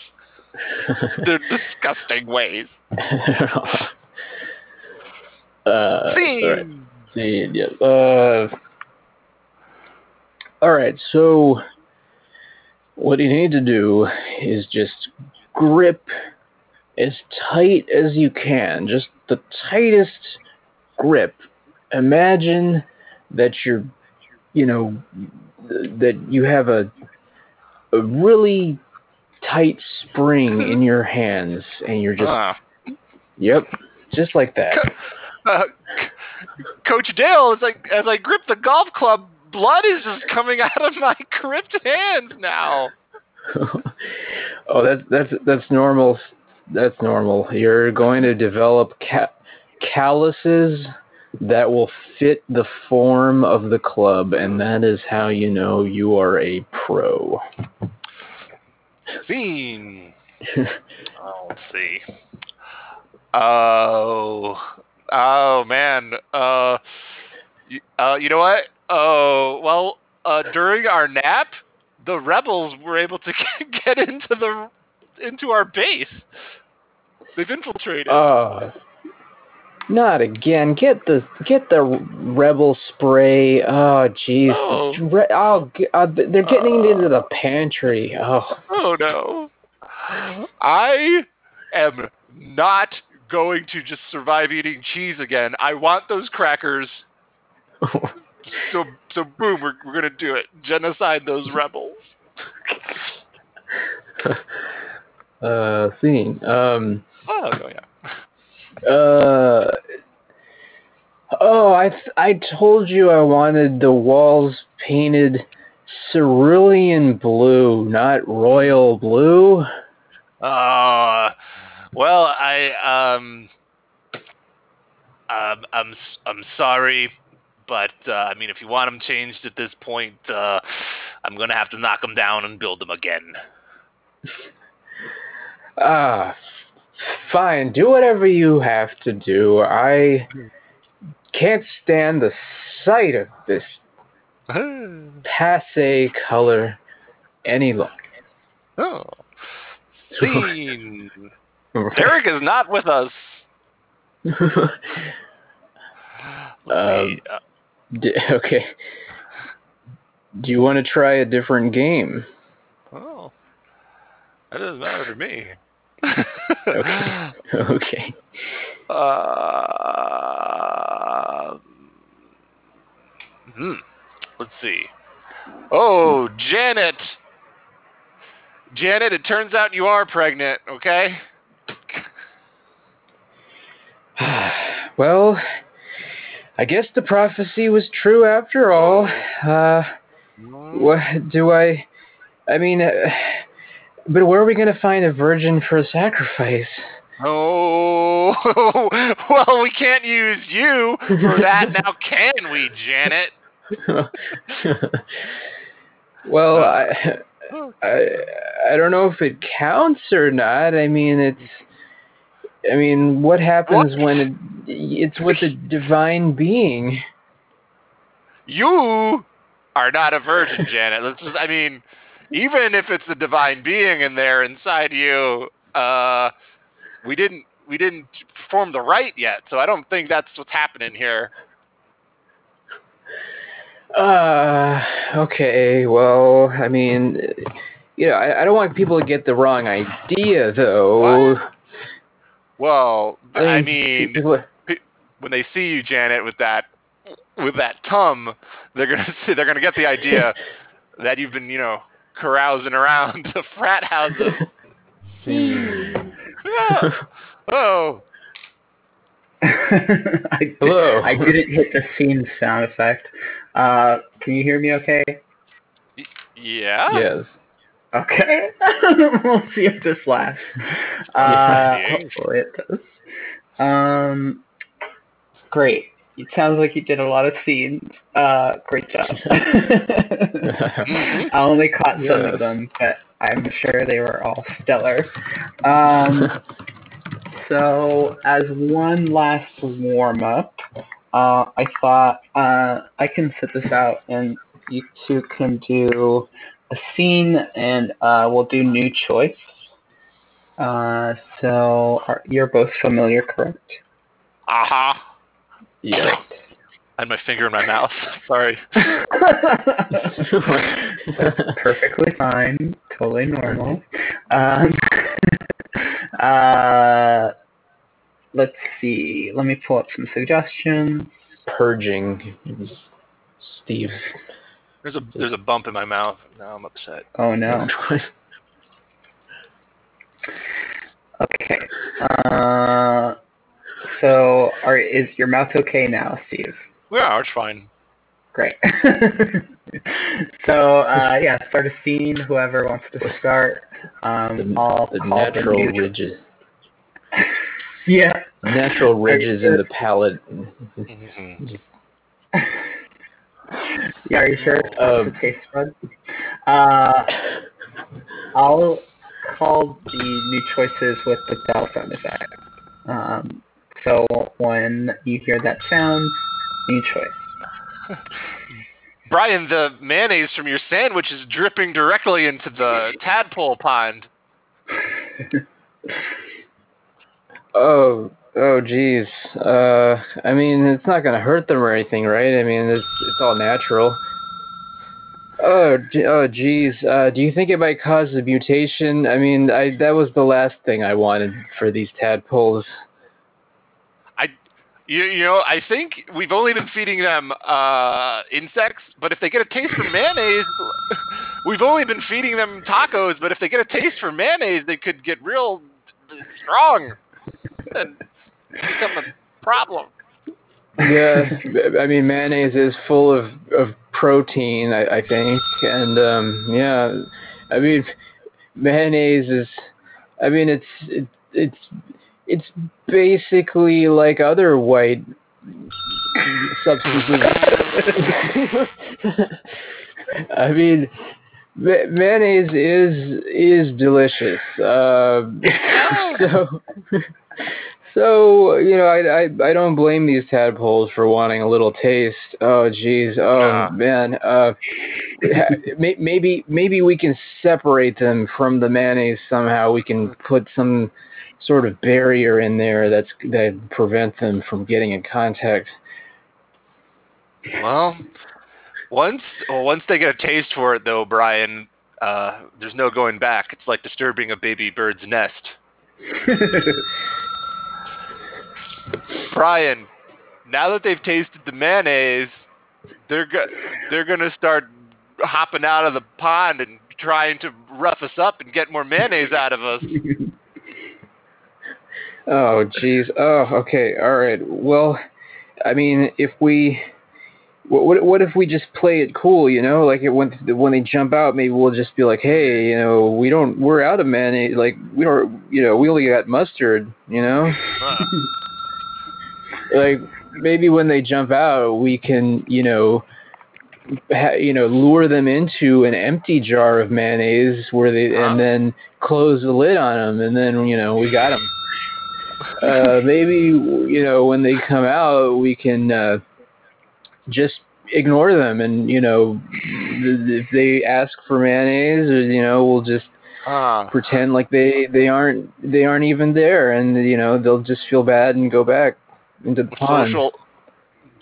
Their disgusting ways. uh, all right. Scene. Scene, yes. Uh, all right, so what you need to do is just grip as tight as you can, just the tightest grip. Imagine that you're, you know, that you have a a really tight spring in your hands, and you're just, Ah. yep, just like that. Uh, Coach Dale, as I as I grip the golf club, blood is just coming out of my gripped hands now. oh, that's that's that's normal. That's normal. You're going to develop ca- calluses that will fit the form of the club, and that is how you know you are a pro. Scene. Oh, let's see. Oh, oh man. Uh, y- uh, you know what? Oh, well. Uh, during our nap, the rebels were able to get into the into our base. They've infiltrated. Oh, not again. Get the get the rebel spray. Oh, jeez. Oh. Re- oh, uh, they're getting into the pantry. Oh. Oh no. I am not going to just survive eating cheese again. I want those crackers. So so boom, we're we're gonna do it. Genocide those rebels. uh, scene. Um. Oh no, yeah. Uh. Oh, I th- I told you I wanted the walls painted cerulean blue, not royal blue. Uh well I um um I'm I'm sorry, uh, I mean if you want them changed at this point, uh I'm gonna have to knock them down and build them again. Ah, fine. Do whatever you have to do. I can't stand the sight of this passe color any longer. Oh. Scene. Derek is not with us. Let's see. Uh, D- okay. Do you want to try a different game? oh. That doesn't matter to me. Okay. Okay. Uh, hmm. Let's see. Oh, Janet. Janet, it turns out you are pregnant, okay? well, I guess the prophecy was true after all. Uh, what do I? I mean, uh, but where are we going to find a virgin for a sacrifice? Oh, well, we can't use you for that now, can we, Janet? well, I, I, I don't know if it counts or not. I mean, it's. I mean, what happens What? when it, it's with a divine being? You are not a virgin, Janet. Let's just, I mean, even if it's a divine being in there inside you, uh, we didn't we didn't perform the rite yet, so I don't think that's what's happening here. Uh, okay. Well, I mean, you know, I, I don't want people to get the wrong idea, though. What? Well, I mean, when they see you, Janet, with that with that tum, they're gonna see, they're gonna get the idea that you've been, you know, carousing around the frat houses. Yeah. Oh, I, Hello. I didn't hit the scene sound effect. Uh, can you hear me okay? yeah. yes. Okay. we'll see if this lasts. Uh, Yeah. hopefully it does. Um, great. It sounds like you did a lot of scenes. Uh, great job. I only caught some of them, but I'm sure they were all stellar. Um, so, as one last warm up, uh, I thought uh, I can sit this out and you two can do a scene and uh, we'll do new choice. Uh, so, are, you're both familiar, correct? Aha. yes. I had my finger in my mouth. Sorry. perfectly fine, totally normal. Um, uh, let's see. Let me pull up some suggestions. Purging. Steve. There's a there's a bump in my mouth. Now I'm upset. Oh no. Okay. Uh, so, are is your mouth okay now, Steve? Yeah, it's fine. Great. so, uh, yeah, start a scene. Whoever wants to start. Um, The- I'll the call natural the new- ridges. Yeah. Natural ridges in the palate. Mhm. Yeah, are you sure it's Um, the taste bud? Uh, I'll call the new choices with the bell sound effect. Um, so when you hear that sound, new choice. Brian, the mayonnaise from your sandwich is dripping directly into the tadpole pond. Oh, oh, geez. Uh, I mean, it's not gonna hurt them or anything, right? I mean, it's it's all natural. Oh, oh, geez. Uh, do you think it might cause a mutation? I mean, I that was the last thing I wanted for these tadpoles. I, You, you know, I think we've only been feeding them uh, insects, but if they get a taste for mayonnaise, we've only been feeding them tacos, but if they get a taste for mayonnaise, they could get real strong and become a problem. Yeah, I mean, mayonnaise is full of of protein, I, I think, and um, yeah, I mean, mayonnaise is, I mean, it's it, it's it's basically like other white substances. I mean, ma- mayonnaise is is delicious. Uh, so. So you know, I, I I don't blame these tadpoles for wanting a little taste. Oh geez, oh Nah. man. Uh, maybe maybe we can separate them from the mayonnaise somehow. We can put some sort of barrier in there that's that prevent them from getting in contact. Well, once well, once they get a taste for it, though, Brian, uh, there's no going back. It's like disturbing a baby bird's nest. Brian, now that they've tasted the mayonnaise, they're go- they're gonna start hopping out of the pond and trying to rough us up and get more mayonnaise out of us. Oh geez. Oh okay. All right. Well, I mean, if we. What, what what if we just play it cool, you know? Like it, when when they jump out, maybe we'll just be like, "Hey, you know, we don't, we're out of mayonnaise. Like we don't, you know, we only got mustard, you know." Uh, like maybe when they jump out, we can, you know, ha- you know, lure them into an empty jar of mayonnaise where they, and then close the lid on them, and then you know we got them. Uh, maybe you know when they come out, we can uh, just ignore them, and you know, th- if they ask for mayonnaise, or, you know, we'll just uh, pretend like they they aren't they aren't even there, and you know they'll just feel bad and go back into social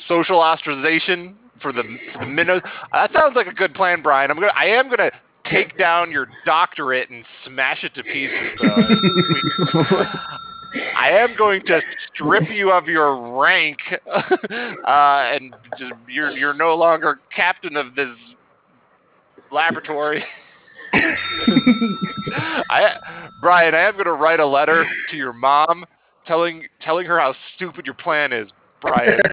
social ostracization for the for the minnows. That sounds like a good plan, Brian. I'm gonna I am gonna take down your doctorate and smash it to pieces. Uh. I am going to strip you of your rank, uh, and just, you're you're no longer captain of this laboratory. I, Brian, I am going to write a letter to your mom telling telling her how stupid your plan is, Brian.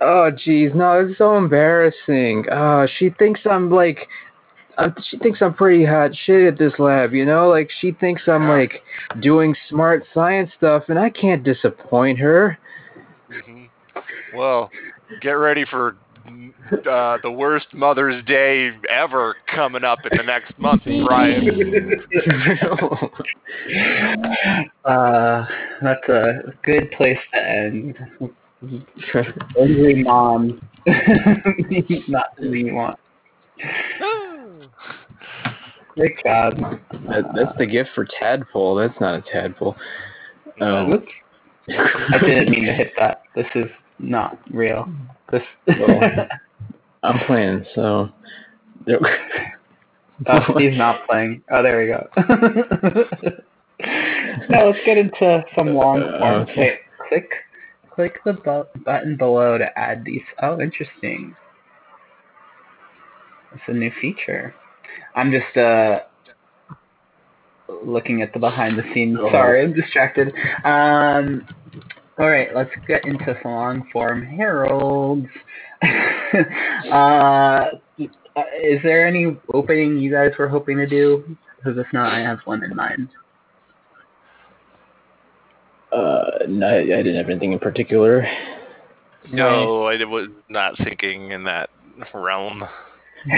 Oh, jeez, no, it's so embarrassing. Uh, she thinks I'm like, uh, she thinks I'm pretty hot shit at this lab, you know? Like, she thinks I'm like doing smart science stuff, and I can't disappoint her. Mhm. Well, get ready for uh, the worst Mother's Day ever coming up in the next month, Brian. uh, that's a good place to end. Angry mom. Not who you want. Good job. that, that's the gift for tadpole. That's not a tadpole. Um, I didn't mean to hit that. This is not real. This. Well, I'm playing, so. oh, Steve's not playing. Oh, there we go. now let's get into some long form. Okay. Okay, click, click the bu- button below to add these. Oh, interesting. It's a new feature. I'm just uh looking at the behind the scenes. Oh. Sorry, I'm distracted. Um, all right, let's get into some long form Harolds. uh, is there any opening you guys were hoping to do? Because if not, I have one in mind. Uh, no, I, I didn't have anything in particular. No, I was not thinking in that realm.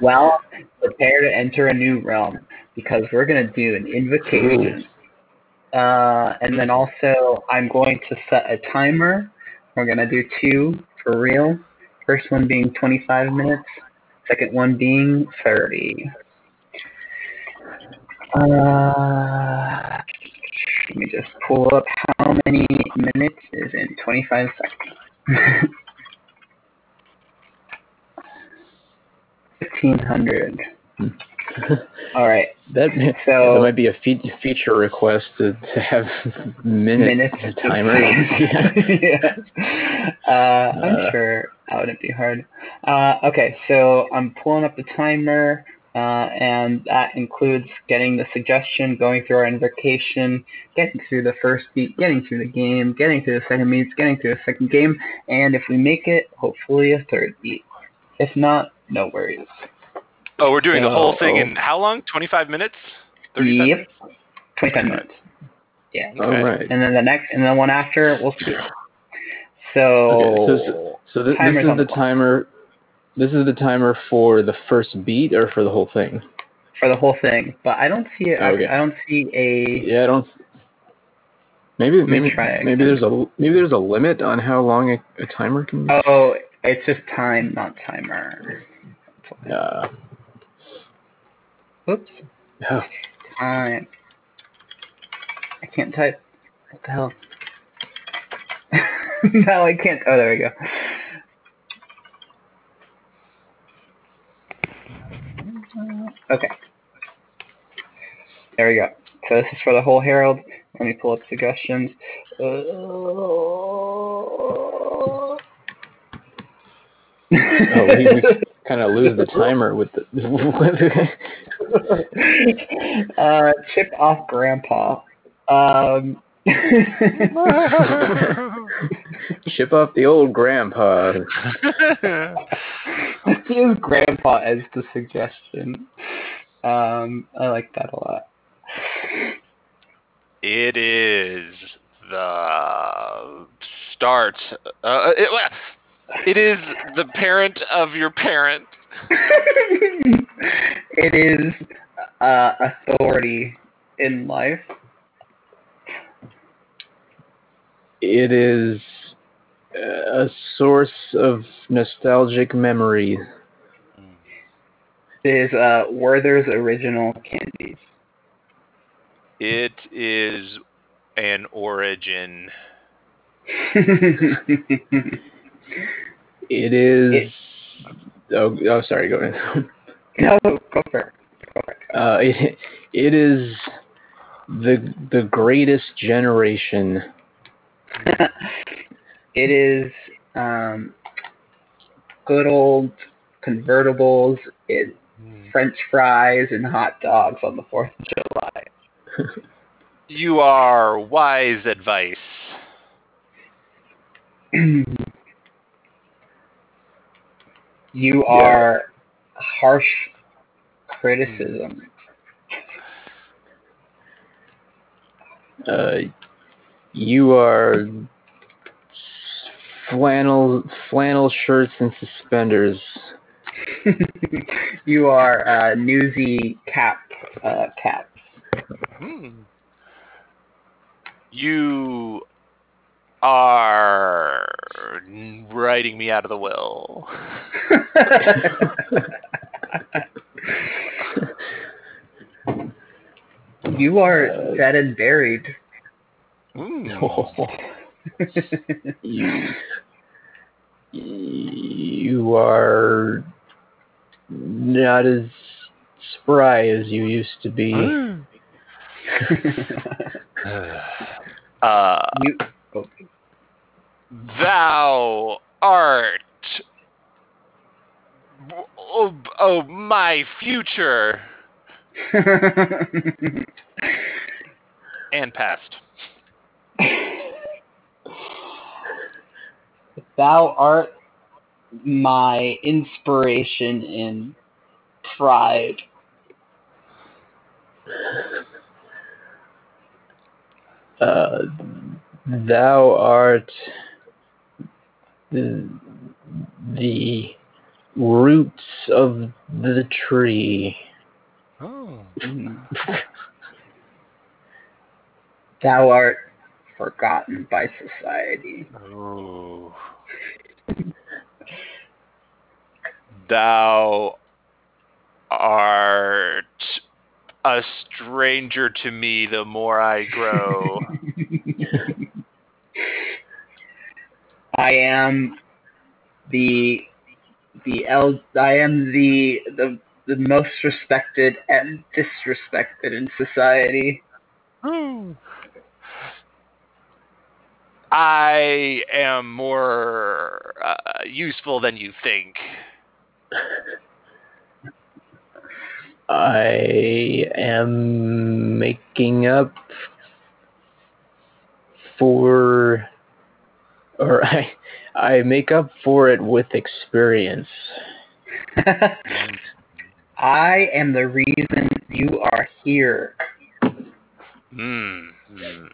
well, prepare to enter a new realm because we're going to do an invocation. Uh, and then also, I'm going to set a timer. We're going to do two for real. First one being 25 minutes, second one being 30. Uh, let me just pull up how many minutes is in 25 seconds. 1500. All right. That, So- that might be a fe- feature request to, to have minute minutes timer. yeah. Uh, I'm Uh. sure that wouldn't be hard. Uh, okay, so I'm pulling up the timer, uh, and that includes getting the suggestion, going through our invocation, getting through the first beat, getting through the game, getting through the second beat, getting through the second game, and if we make it, hopefully a third beat. If not, no worries. Oh, we're doing the whole thing Oh. in how long? 25 minutes? 30 Yep. seconds? 25 minutes. Yeah. All Okay. right. And then the next, and the one after, we'll see. So, Okay, so- So th- this is the the timer. This is the timer for the first beat or for the whole thing. for the whole thing, but I don't see it. Okay. I, I don't see a. Yeah, I don't. Maybe maybe try maybe there's a maybe there's a limit on how long a, a timer can be. Oh, it's just time, not timer. Uh, Whoops, oh, time. I can't type. What the hell? no, I can't. Oh, there we go. Okay. There we go. So this is for the whole Harold. Let me pull up suggestions. Uh, oh we, we kind of lose the timer with the. uh, chip off grandpa. Um, Ship off the old grandpa. Let's use grandpa as the suggestion. Um, I like that a lot. it is the start. Uh, it, it is the parent of your parent. it is uh, authority in life. It is a source of nostalgic memory. It is uh, Werther's original candies. It is an origin. It is. Oh, oh, sorry. Go ahead. no, go for it. Go for it. Uh, it, it is the the greatest generation. it is um, good old convertibles, and French fries, and hot dogs on the Fourth of July. You are wise advice. you are harsh criticism. Uh, you are flannel flannel shirts and suspenders. you are uh, newsy cap uh, caps. Hmm. You are writing me out of the will. you are dead and buried. You, you are not as spry as you used to be. uh, You- oh, thou art oh, oh my future and past. Thou art my inspiration in pride. Uh, thou art the, the roots of the tree. Oh. Thou art forgotten by society. Ooh. Thou art a stranger to me the more I grow. I am the the el- I am the the the most respected and disrespected in society. I am more uh, useful than you think. I am making up for, or I, I make up for it with experience. I am the reason you are here. Hmm. hmm.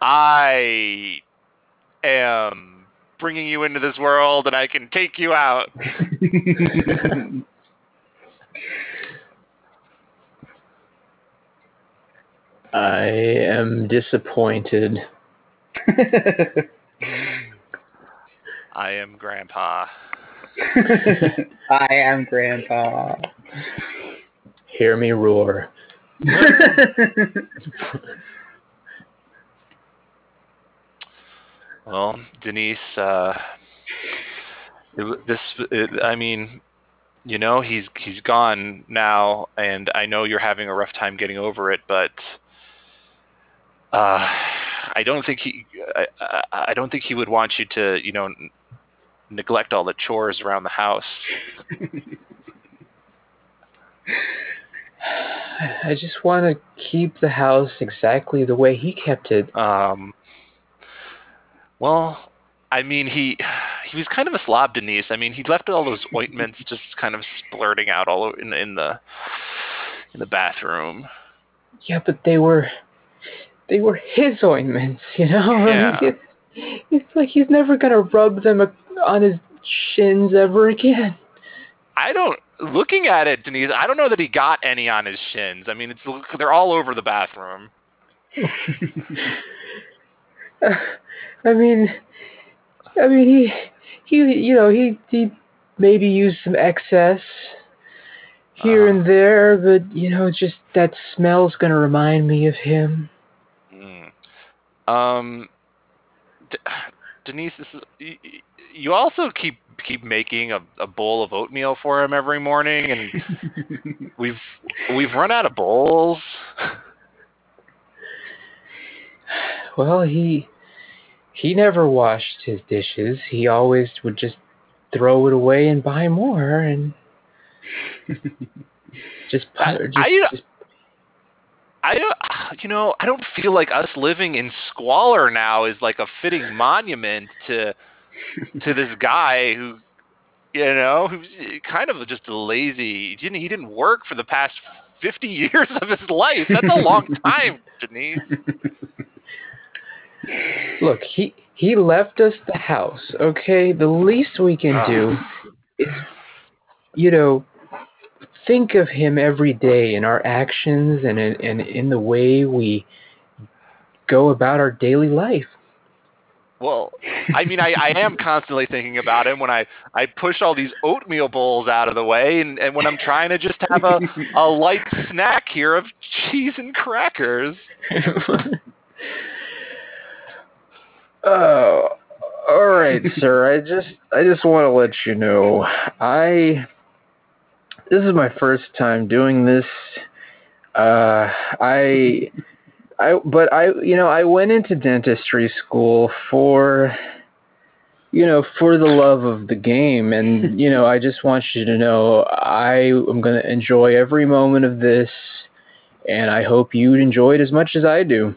I am bringing you into this world, and I can take you out. I am disappointed. I am Grandpa. I am Grandpa. Hear me roar. Well, Denise, uh, it- this, it, I mean, you know, he's he's gone now, and I know you're having a rough time getting over it, but uh, I don't think he, I, I, I don't think he would want you to, you know, n- neglect all the chores around the house. I just want to keep the house exactly the way he kept it. Um, well, I mean, he he was kind of a slob, Denise. I mean, he left all those ointments just kind of splurting out all in in the in the bathroom. Yeah, but they were they were his ointments, you know. Yeah. It's, it's like he's never gonna rub them on his shins ever again. I don't. Looking at it, Denise, I don't know that he got any on his shins. I mean, it's they're all over the bathroom. I mean, I mean he he you know he he maybe used some excess here Uh-huh. and there, but you know just that smell's gonna remind me of him. Um, D- Denise, this is. y- y- You also keep keep making a, a bowl of oatmeal for him every morning, and we've we've run out of bowls. Well, he he never washed his dishes. He always would just throw it away and buy more and just, I- just, I- just I don't, you know, I don't feel like us living in squalor now is like a fitting monument to to this guy who, you know, who's eh, kind of just lazy. He didn't he didn't work for the past fifty years of his life. That's a long time, Denise. look. He he left us the house. Okay, the least we can do ah. is, you know, think of him every day in our actions and in, and in the way we go about our daily life. Well, I mean, I, I am constantly thinking about him when I, I push all these oatmeal bowls out of the way, and, and when I'm trying to just have a, a light snack here of cheese and crackers. Oh, all right, sir. I just I just want to let you know I this is my first time doing this. Uh, I I but I you know I went into dentistry school for you know for the love of the game and you know I just want you to know I am going to enjoy every moment of this and I hope you enjoy it as much as I do.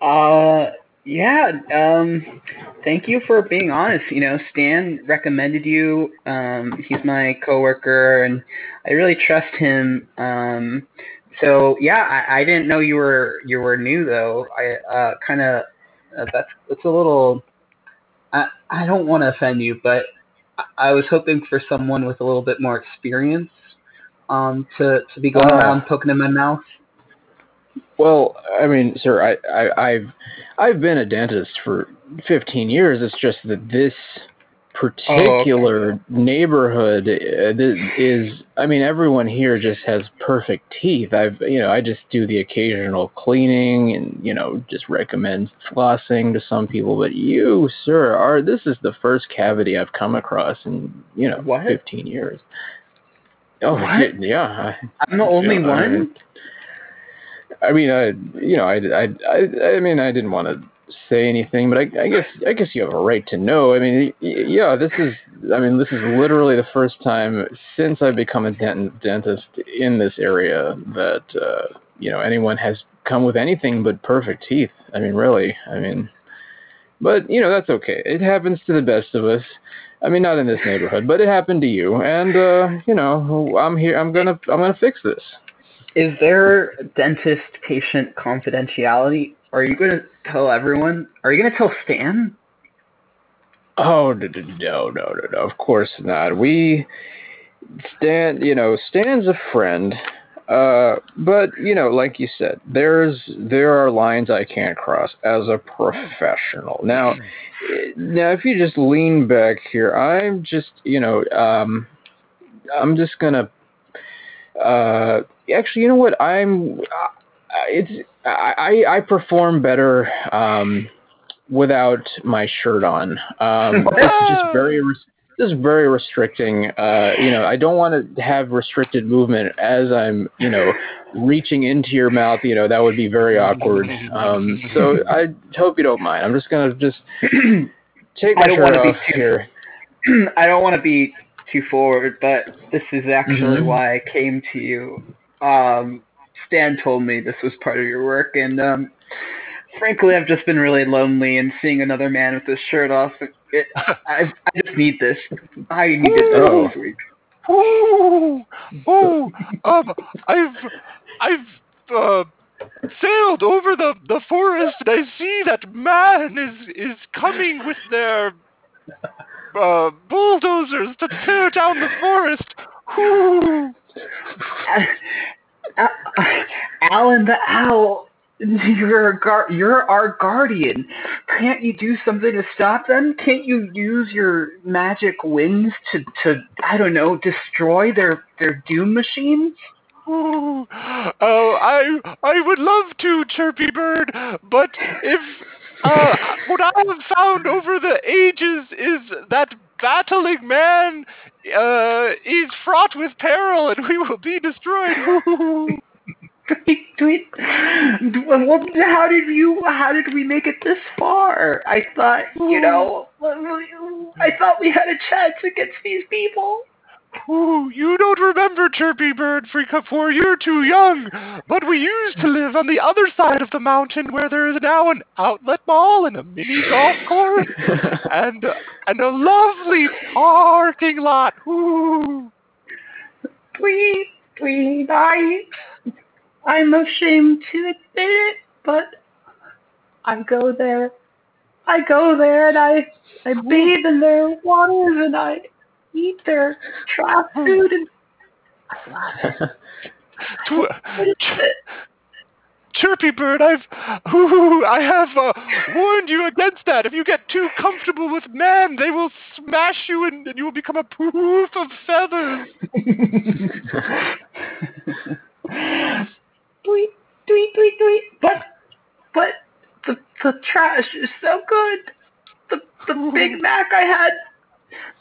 Uh, yeah. Um, thank you for being honest. You know, Stan recommended you. Um, he's my coworker, and I really trust him. Um, so yeah, I, I didn't know you were you were new though. I uh, kind of uh, that's it's a little. I I don't want to offend you, but I, I was hoping for someone with a little bit more experience. Um, to to be going Uh. around poking in my mouth. Well, I mean, sir, I, I, I've I've been a dentist for 15 years. It's just that this particular neighborhood uh, is. I mean, everyone here just has perfect teeth. I've, you know, I just do the occasional cleaning and you know just recommend flossing to some people. But you, sir, are this is the first cavity I've come across in you know What? 15 years. Oh What? yeah, I'm the only yeah, one. I mean, I you know, I, I, I, I mean, I didn't want to say anything, but I, I guess I guess you have a right to know. I mean, yeah, this is. I mean, this is literally the first time since I've become a dent- dentist in this area that uh, you know anyone has come with anything but perfect teeth. I mean, really. I mean, but you know that's okay. It happens to the best of us. I mean, not in this neighborhood, but it happened to you, and uh, you know, I'm here. I'm gonna I'm gonna fix this. Is there dentist patient confidentiality? Are you going to tell everyone? Are you going to tell Stan? Oh no no no no no! Of course not. We Stan, you know, Stan's a friend, uh, but you know, like you said, there's there are lines I can't cross as a professional. Now, eh, now if you just lean back here, I'm just you know, um, I'm just gonna. Uh, actually, you know what? I'm. Uh, it's I I perform better. Um, without my shirt on. Um, this is just very this is very restricting. Uh, you know, I don't want to have restricted movement as I'm, you know, reaching into your mouth. You know, that would be very awkward. Um, so I hope you don't mind. I'm just gonna just take my I don't shirt off too- here. I don't want to be too forward, but this is actually Mhm. why I came to you. Um, Stan told me this was part of your work, and um, frankly, I've just been really lonely, and seeing another man with his shirt off, it, I, I just need this. I need this Oh. this week. Ooh, ooh, um, I've, I've, uh, sailed over the, the forest and I see that man is, is coming with their, uh, bulldozers to tear down the forest. Ooh. Alan the Owl, you're gar- you're our guardian. Can't you do something to stop them? Can't you use your magic wings to, to I don't know, destroy their, their doom machines? Ooh. Oh, I I would love to, Chirpy Bird, but if uh, what I have found over the ages is that battling man uh, is fraught with peril, and we will be destroyed. Tweet, tweet. Well, how did you? How did we make it this far? I thought, you know, I thought we had a chance against these people. Ooh, you don't remember Chirpy Bird Freak4, you're too young. But we used to live on the other side of the mountain where there is now an outlet mall and a mini golf course and, and a lovely parking lot. Ooh. Tweet, tweet. I, I'm ashamed to admit it, but I go there. I go there and I, I bathe in their waters and I eat their trash food and Chirpy Bird, I've ooh, I have uh, warned you against that. If you get too comfortable with men, they will smash you and, and you will become a poof of feathers. tweet, tweet, tweet, tweet. But, but the the trash is so good. The the Big Mac I had,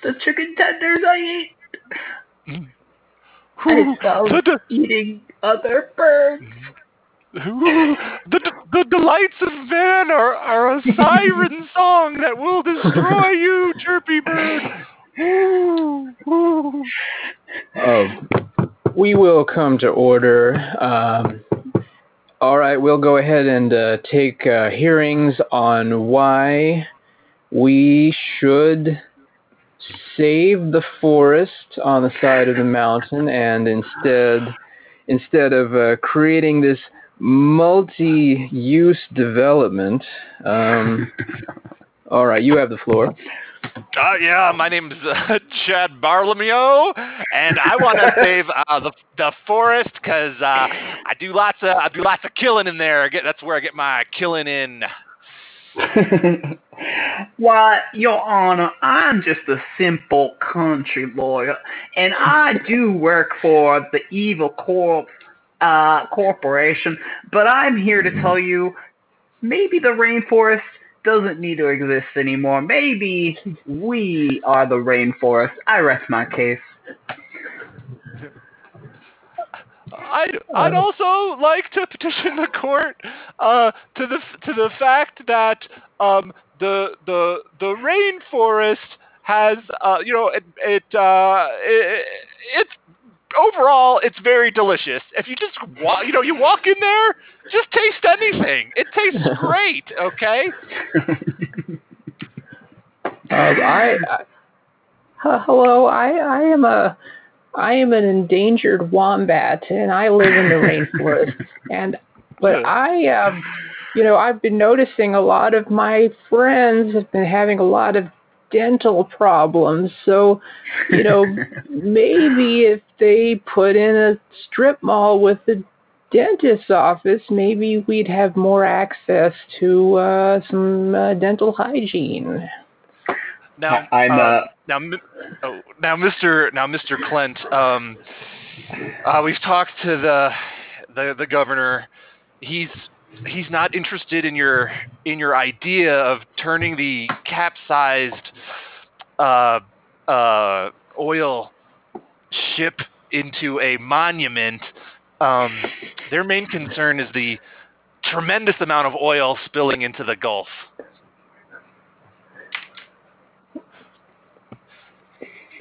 the chicken tenders I ate. I Ooh, felt the, the, eating other birds. ooh, the, the delights of man are, are a siren song that will destroy you, Chirpy Bird. Ooh, ooh. Oh, we will come to order. Um, all right, we'll go ahead and uh, take uh, hearings on why we should save the forest on the side of the mountain and instead instead of uh, creating this multi-use development. Um, all right, you have the floor. Uh, yeah, my name's uh, Chad Barlomeo, and I want to save uh, the the forest because uh, I do lots of I do lots of killing in there. I get that's where I get my killing in. Why, Your Honor, I'm just a simple country lawyer, and I do work for the Evil Corp uh, Corporation, but I'm here to tell you maybe the rainforest doesn't need to exist anymore. Maybe we are the rainforest. I rest my case. I'd, I'd also like to petition the court uh, to the to the fact that um, the the the rainforest has uh, you know it it, uh, it it's overall it's very delicious. If you just walk, you know, you walk in there, just taste anything. It tastes great. Okay. Uh, I, I uh, hello. I I am a I am an endangered wombat, and I live in the rainforest. And but I um, you know, I've been noticing a lot of my friends have been having a lot of dental problems. So, you know, maybe if they put in a strip mall with a dentist's office, maybe we'd have more access to uh, some uh, dental hygiene. Now I'm uh, uh, now oh, now Mr. now Mr. Clent. Um, uh, we've talked to the the the governor. He's he's not interested in your in your idea of turning the capsized uh, uh, oil ship into a monument. Um, their main concern is the tremendous amount of oil spilling into the Gulf.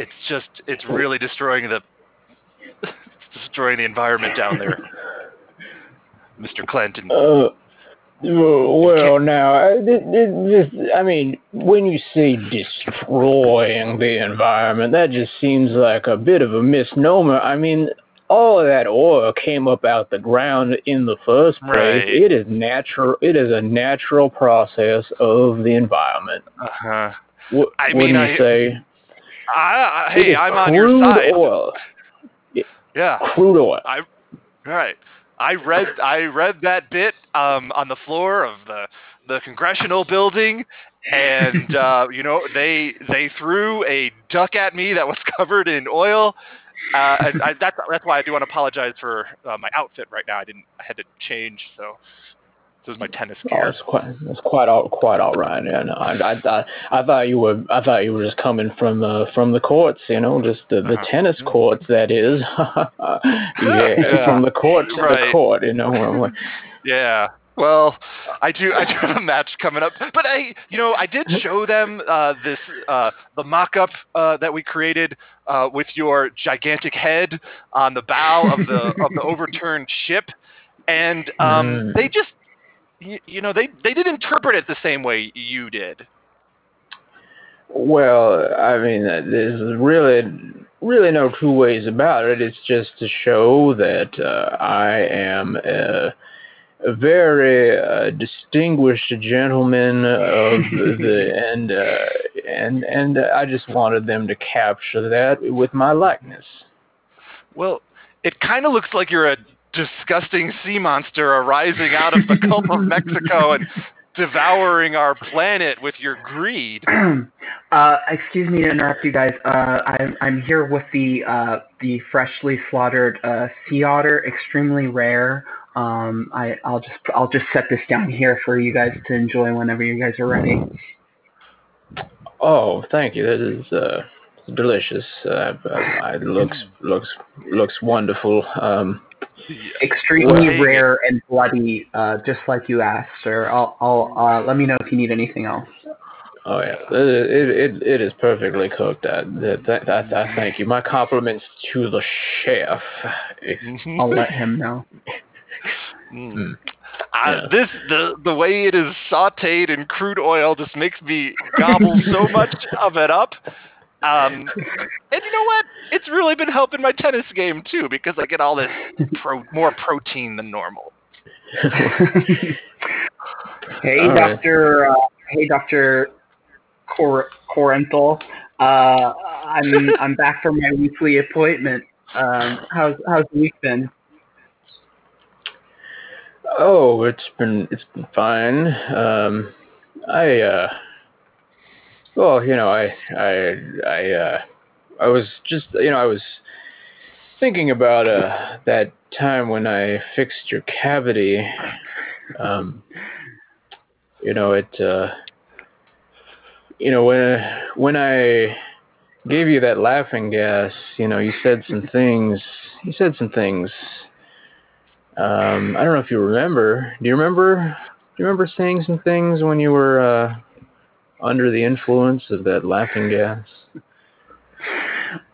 It's just it's really destroying the it's destroying the environment down there. Mr. Clinton. Uh, well, now, I- this, I mean, when you say destroying the environment, that just seems like a bit of a misnomer. I mean, all of that oil came up out the ground in the first place. Right. It is natural. It is a natural process of the environment. Uh-huh. What, I wouldn't mean, you I- say? I, I, hey, I'm on your crude side. Oil. Yeah. Crude oil. I, All right. I read I read that bit um, on the floor of the the congressional building, and uh, you know they they threw a duck at me that was covered in oil. Uh, and I, that's that's why I do want to apologize for uh, my outfit right now. I didn't I had to change. So This is my tennis Oh, gear. it's quite it's quite all quite all right. Yeah, no, I, I thought I thought you were I thought you were just coming from uh, from the courts, you know, just the, the Uh-huh. tennis courts. That is, yeah, Yeah. from the court to the court. You know, Yeah. Well, I do. I do have a match coming up, but I, you know, I did show them uh, this uh, the mock-up uh, that we created uh, with your gigantic head on the bow of the of the overturned ship, and um, Mm. they just, you, you know, they they did interpret it the same way you did. Well, I mean, there's really, really no two ways about it. It's just to show that uh, I am a, a very uh, distinguished gentleman of the and uh, and and I just wanted them to capture that with my likeness. Well, it kind of looks like you're a disgusting sea monster arising out of the Gulf of Mexico and devouring our planet with your greed. uh, excuse me to interrupt you guys. Uh, I'm I'm here with the uh, the freshly slaughtered uh, sea otter, extremely rare. Um, I I'll just I'll just set this down here for you guys to enjoy whenever you guys are ready. Oh, thank you. That is uh, delicious. Uh, it looks looks looks wonderful. Um, Extremely Well, rare and bloody, uh, just like you asked, sir. I'll I'll uh, let me know if you need anything else. Oh yeah, it it it, it is perfectly cooked. I, that, that, that, I thank you. My compliments to the chef. I'll let him know. Mm. Mm. Uh, Yeah. This the the way it is sautéed in crude oil just makes me gobble so much of it up. Um, and you know what? It's really been helping my tennis game too because I get all this pro- more protein than normal. hey, All right. Doctor. Uh, hey, Doctor Cor- Corenthal. Uh, I'm I'm back from my weekly appointment. Um, how's how's the week been? Oh, it's been it's been fine. Um, I uh, well, you know, I I I uh, I was just you know I was thinking about uh that time when I fixed your cavity. Um, you know it. Uh, you know when when I gave you that laughing gas, you know you said some things. You said some things. Um, I don't know if you remember. Do you remember? Do you remember saying some things when you were uh, under the influence of that laughing gas?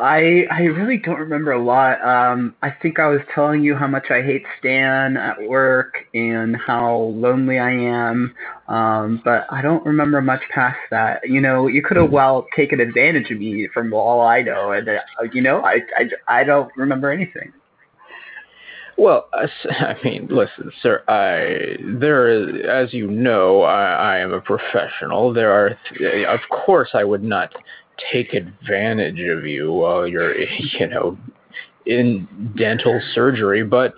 I I really don't remember a lot. Um, I think I was telling you how much I hate Stan at work and how lonely I am. Um, but I don't remember much past that. You know, you could have well taken advantage of me from all I know, and uh, you know, I, I I don't remember anything. Well, I mean, listen, sir. I there, is, as you know, I, I am a professional. There are, th- of course, I would not take advantage of you while you're, you know, in dental surgery. But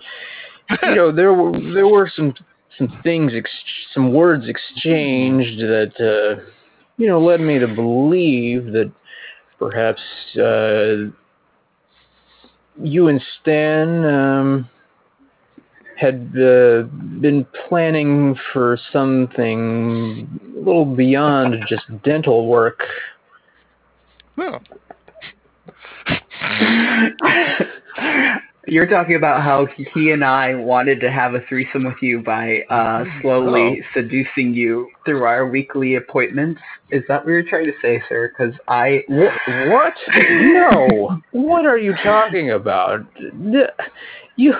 you know, there were there were some some things, ex- some words exchanged that, uh, you know, led me to believe that perhaps uh, you and Stan. Um, had uh, been planning for something a little beyond just dental work. Oh. You're talking about how he and I wanted to have a threesome with you by uh, slowly seducing you through our weekly appointments. Is that what you're trying to say, sir? Because I What? what? No. What are you talking about? You,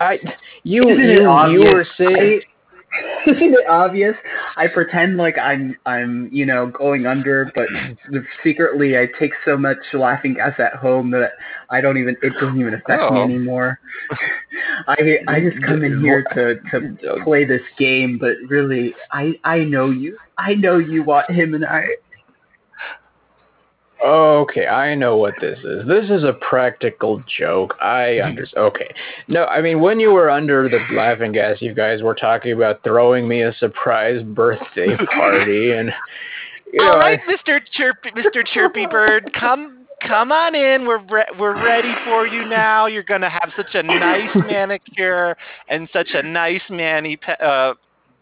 I, you, Isn't you, you were saying. I- Isn't it obvious? I pretend like I'm I'm you know going under, but secretly I take so much laughing gas at home that I don't even it doesn't even affect me Oh. anymore. I I just come in here to to play this game, but really I I know you. I know you want him and I. Okay, I know what this is. This is a practical joke. I understand. Okay. No, I mean, when you were under the laughing gas, you guys were talking about throwing me a surprise birthday party, and you know, All I- right, Mister Chirpy, Mister Chirpy Bird, come come on in. We're re- we're ready for you now. You're gonna have such a nice manicure and such a nice mani pe- uh,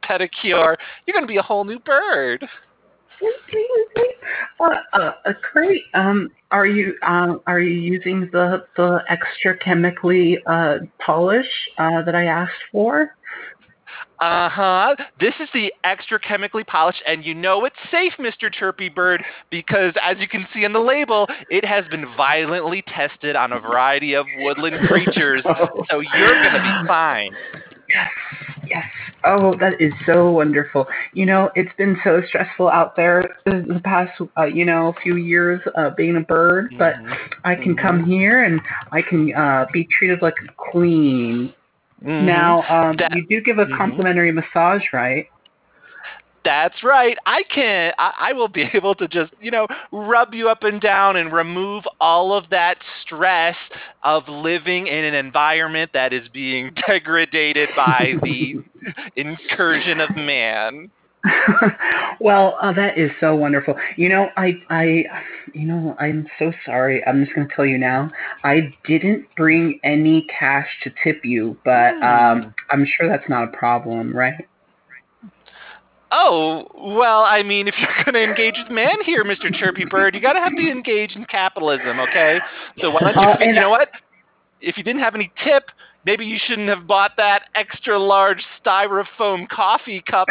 pedicure. You're going to be a whole new bird. Uh, uh, uh, great. Um, are you um, are you using the the extra chemically uh, polish uh, that I asked for? Uh huh. This is the extra chemically polished, and you know it's safe, Mr. Chirpy Bird, because as you can see on the label, it has been violently tested on a variety of woodland creatures, so you're gonna be fine. Yes, yes. Oh, that is so wonderful. You know, it's been so stressful out there the past, uh, you know, few years uh, being a bird, but Mhm. I can Mhm. come here and I can uh, be treated like a queen. Mhm. Now, um, That- you do give a Mhm. complimentary massage, right? That's right. I can. I, I will be able to just, you know, rub you up and down and remove all of that stress of living in an environment that is being degraded by the incursion of man. well, uh, that is so wonderful. You know, I, I, you know, I'm so sorry. I'm just going to tell you now. I didn't bring any cash to tip you, but um, I'm sure that's not a problem, right? Oh, well, I mean, if you're going to engage with man here, Mr. Chirpy Bird, you got to have to engage in capitalism, okay? So why don't you, Uh, you know what? If you didn't have any tip, maybe you shouldn't have bought that extra large styrofoam coffee cup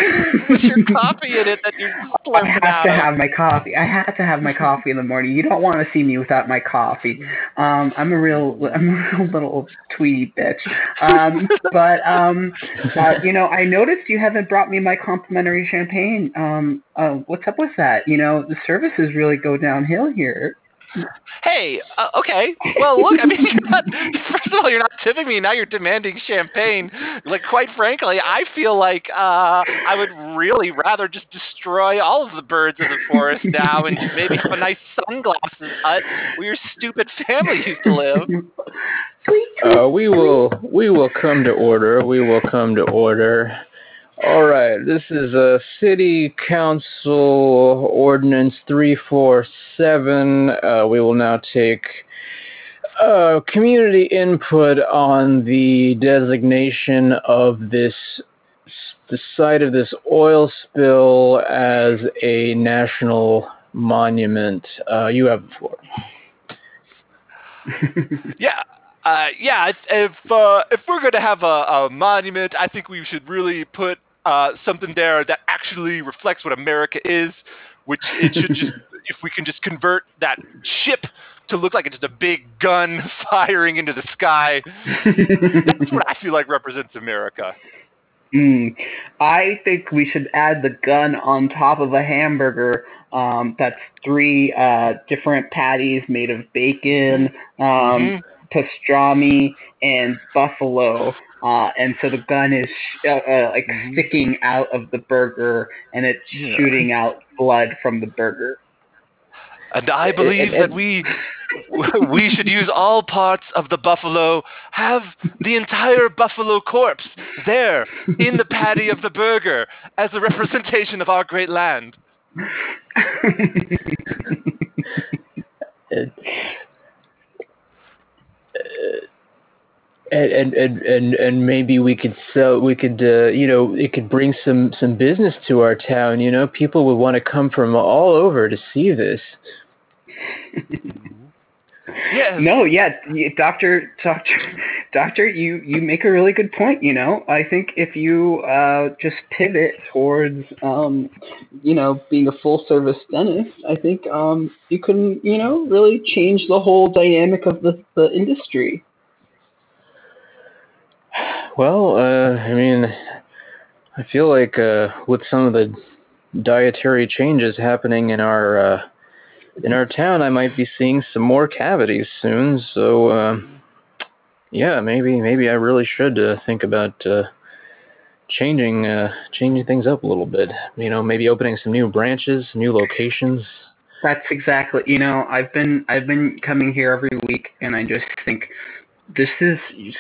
with your coffee in it that you're I slurping have out to of. have my coffee. I have to have my coffee in the morning. You don't want to see me without my coffee. Um, I'm a real, I'm a real little tweety bitch. Um, but um, uh, you know, I noticed you haven't brought me my complimentary champagne. Um, uh, what's up with that? You know, the services really go downhill here. Hey, uh, okay. Well, look, I mean, not, first of all, you're not tipping me. Now you're demanding champagne. Like, quite frankly, I feel like uh, I would really rather just destroy all of the birds in the forest now and maybe have a nice sunglasses hut where your stupid family used to live. Uh, we will we will come to order. We will come to order. All right, this is a city council ordinance three four seven. Uh, we will now take uh, community input on the designation of this the site of this oil spill as a national monument. Uh, you have the floor. Yeah. Uh, yeah, if if, uh, if we're gonna have a, a monument, I think we should really put uh, something there that actually reflects what America is. Which it should just, if we can just convert that ship to look like it's just a big gun firing into the sky. That's what I feel like represents America. Mm. I think we should add the gun on top of a hamburger. Um, that's three uh, different patties made of bacon, um, Mhm. pastrami, and buffalo. Uh, and so the gun is sh- uh, uh, like Mhm. sticking out of the burger, and it's Yeah. shooting out blood from the burger. And I believe and- that we we should use all parts of the buffalo, have the entire buffalo corpse there in the patty of the burger as a representation of our great land. and, and and and and maybe we could sell we could uh, you know it could bring some some business to our town you know people would want to come from all over to see this Yes. No, yeah, doctor, doctor, doctor, you you make a really good point. You know, I think if you uh, just pivot towards, um, you know, being a full service dentist, I think um, you can, you know, really change the whole dynamic of the the industry. Well uh i mean i feel like uh with some of the dietary changes happening in our uh in our town i might be seeing some more cavities soon so uh yeah maybe maybe i really should uh, think about uh changing uh changing things up a little bit you know maybe opening some new branches new locations That's exactly. You know, I've been I've been coming here every week, and I just think this is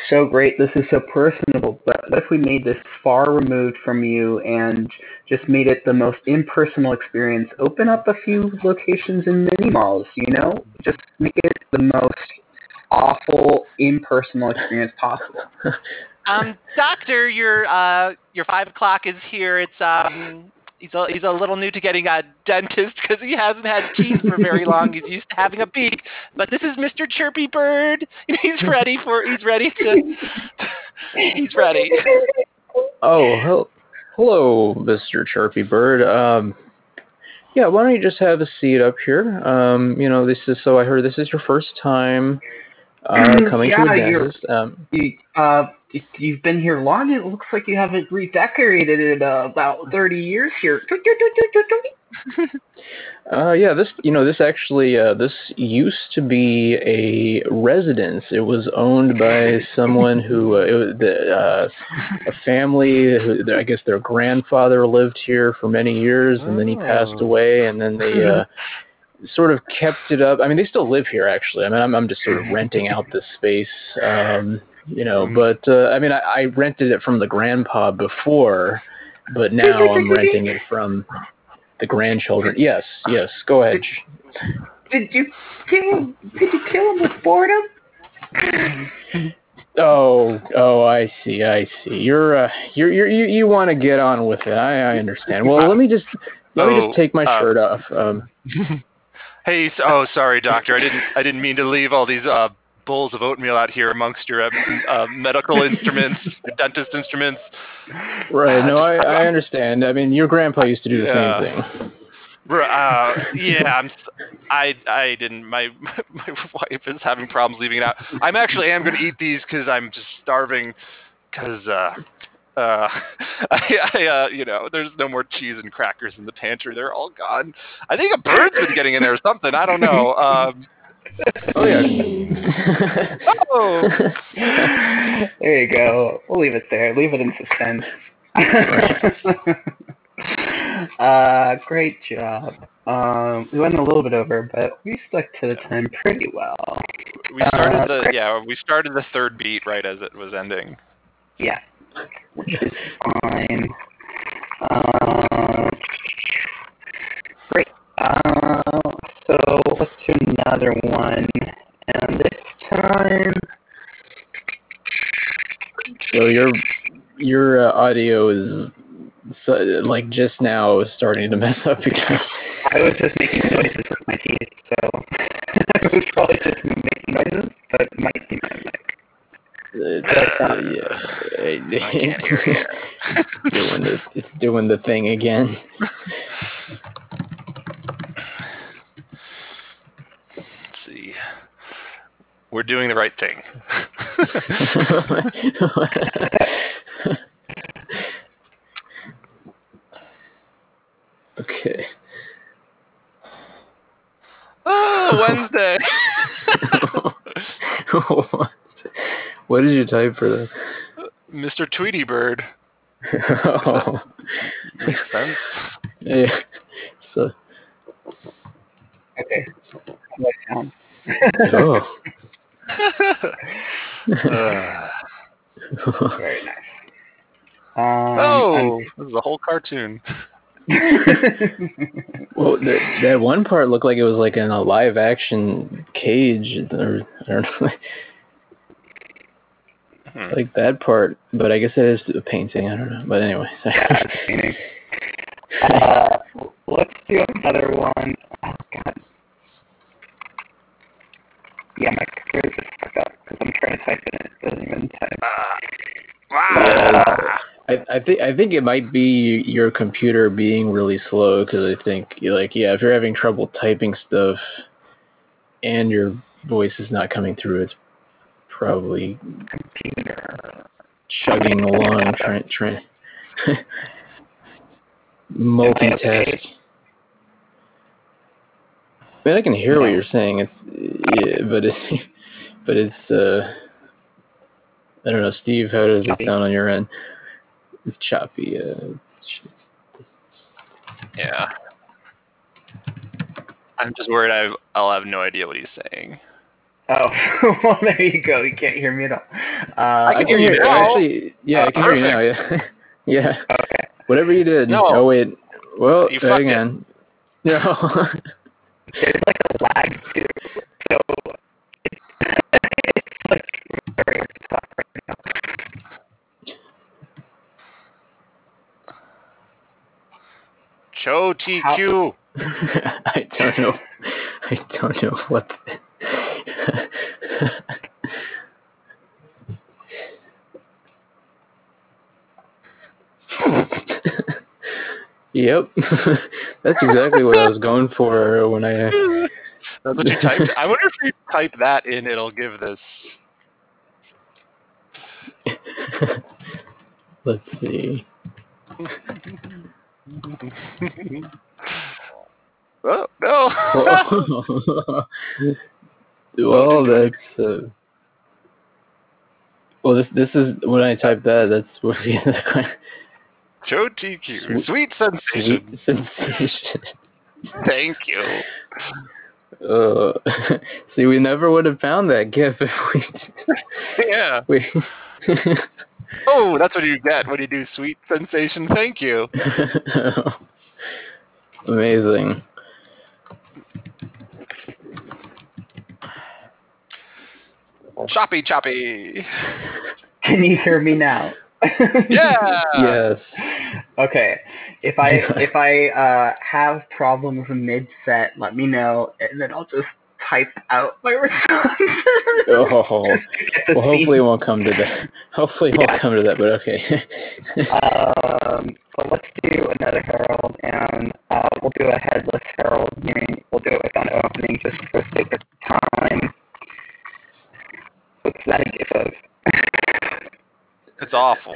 so great. This is so personable. But what if we made this far removed from you and just made it the most impersonal experience? Open up a few locations in mini malls. You know, just make it the most awful impersonal experience possible. Um, doctor, your uh, your five o'clock is here. It's um, he's a, he's a little new to getting a dentist because he hasn't had teeth for very long. He's used to having a beak. But this is Mr. Chirpy Bird. He's ready for. He's ready to. he's ready. Oh, hel- hello, Mr. Chirpy Bird. Um, yeah, why don't you just have a seat up here? Um, you know, this is so I heard this is your first time uh, coming to Yeah, the you're- dentist. Um, You, uh, you- you've been here long. It looks like you haven't redecorated in uh, about 30 years here. Uh, yeah, this you know this actually uh, this used to be a residence. It was owned by someone who uh, it was the, uh, a family who I guess their grandfather lived here for many years, and then he passed Oh. away, and then they uh, sort of kept it up. I mean, they still live here actually. I mean, I'm I'm just sort of renting out this space. Um, you know, but uh, I mean, I, I rented it from the grandpa before, but now I'm renting it from the grandchildren. Yes, yes. Go ahead. Did you kill? Did you kill him with boredom? Oh, oh, I see, I see. You're, uh, you're, you're you, you want to get on with it. I, I understand. Well, let me just, let me Oh, just take my uh, shirt off. Um, Hey, oh, sorry, doctor. I didn't. I didn't mean to leave all these uh, bowls of oatmeal out here amongst your uh, uh, medical instruments, dentist instruments. right. No, just- I, I understand. I mean, your grandpa used to do the Yeah. same thing. Uh, yeah, I'm. I I didn't. My my wife is having problems leaving it out. I'm actually am going to eat these because I'm just starving. Because uh, uh, I, I uh, you know, there's no more cheese and crackers in the pantry. They're all gone. I think a bird's been getting in there or something. I don't know. Um, Oh yeah. oh, There you go. We'll leave it there. Leave it in suspense. uh, great job. Um, we went a little bit over, but we stuck to the time pretty well. we started the yeah. We started the third beat right as it was ending. Yeah, which is fine. Um, great. Uh, so let's another one, and this time, so your, your uh, audio is so, like just now is starting to mess up again. I was just making noises with my teeth, so I was probably just making noises, but it might be my mic. It's, Uh, yeah, I can't hear you. it's doing the, it's doing the thing again. Let's see. We're doing the right thing. okay. oh, Wednesday. what did you type for that? Mr. Tweety Bird. oh. Makes sense. Yeah. So, Okay. How do I sound? oh. Uh, Very nice. Um, oh, this is a whole cartoon. Well, that, that one part looked like it was like in a live action cage, or I don't know, Hmm. like that part. But I guess it is a painting. I don't know. But anyway. yeah, it's painting. Uh, let's do another one. Oh, God. Yeah, my computer's just stuck up because I'm trying to type in it. It doesn't even type. Ah. I, I think I think it might be your computer being really slow because I think like yeah if you're having trouble typing stuff and your voice is not coming through it's probably Computer. chugging along trying trying multitask. I mean I can hear what you're saying it's yeah but it's but it's uh I don't know Steve how does it sound on your end? It's choppy. Uh, Yeah. I'm just worried I, I'll have no idea what he's saying. Oh, well, there you go. You can't hear me at all. Uh, I can hear you now. Actually, yeah, I can hear you now. Yeah, yeah. Okay. Whatever you did. No. Oh wait. Well, You fucked hang it. No there's like a lag too. So it's, like very hard to talk right now. Cho TQ. I don't know. I don't know what. The... yep, that's exactly what I was going for when I. That's what you typed. I wonder if you type that in, it'll give this. Let's see. oh no! well, that's. Uh, well, this this is when I type that. That's what Joe TQ, sweet sensation. Sweet sensation. Thank you. Uh, see, we never would have found that GIF if we. Yeah. we Oh, that's what you get when you do sweet sensation. Thank you. Amazing. Choppy, choppy. Can you hear me now? Yeah. yes. Okay. If I if I uh, have problems mid set, let me know, and then I'll just type out my response. Oh. Just to Well, hopefully it won't come to that. Hopefully it won't Yeah. come to that, but okay. Um, so let's do another Harold, and uh, we'll do a headless Harold. Meaning we'll do it without opening, just for sake of time. What's that a gif of? It's awful.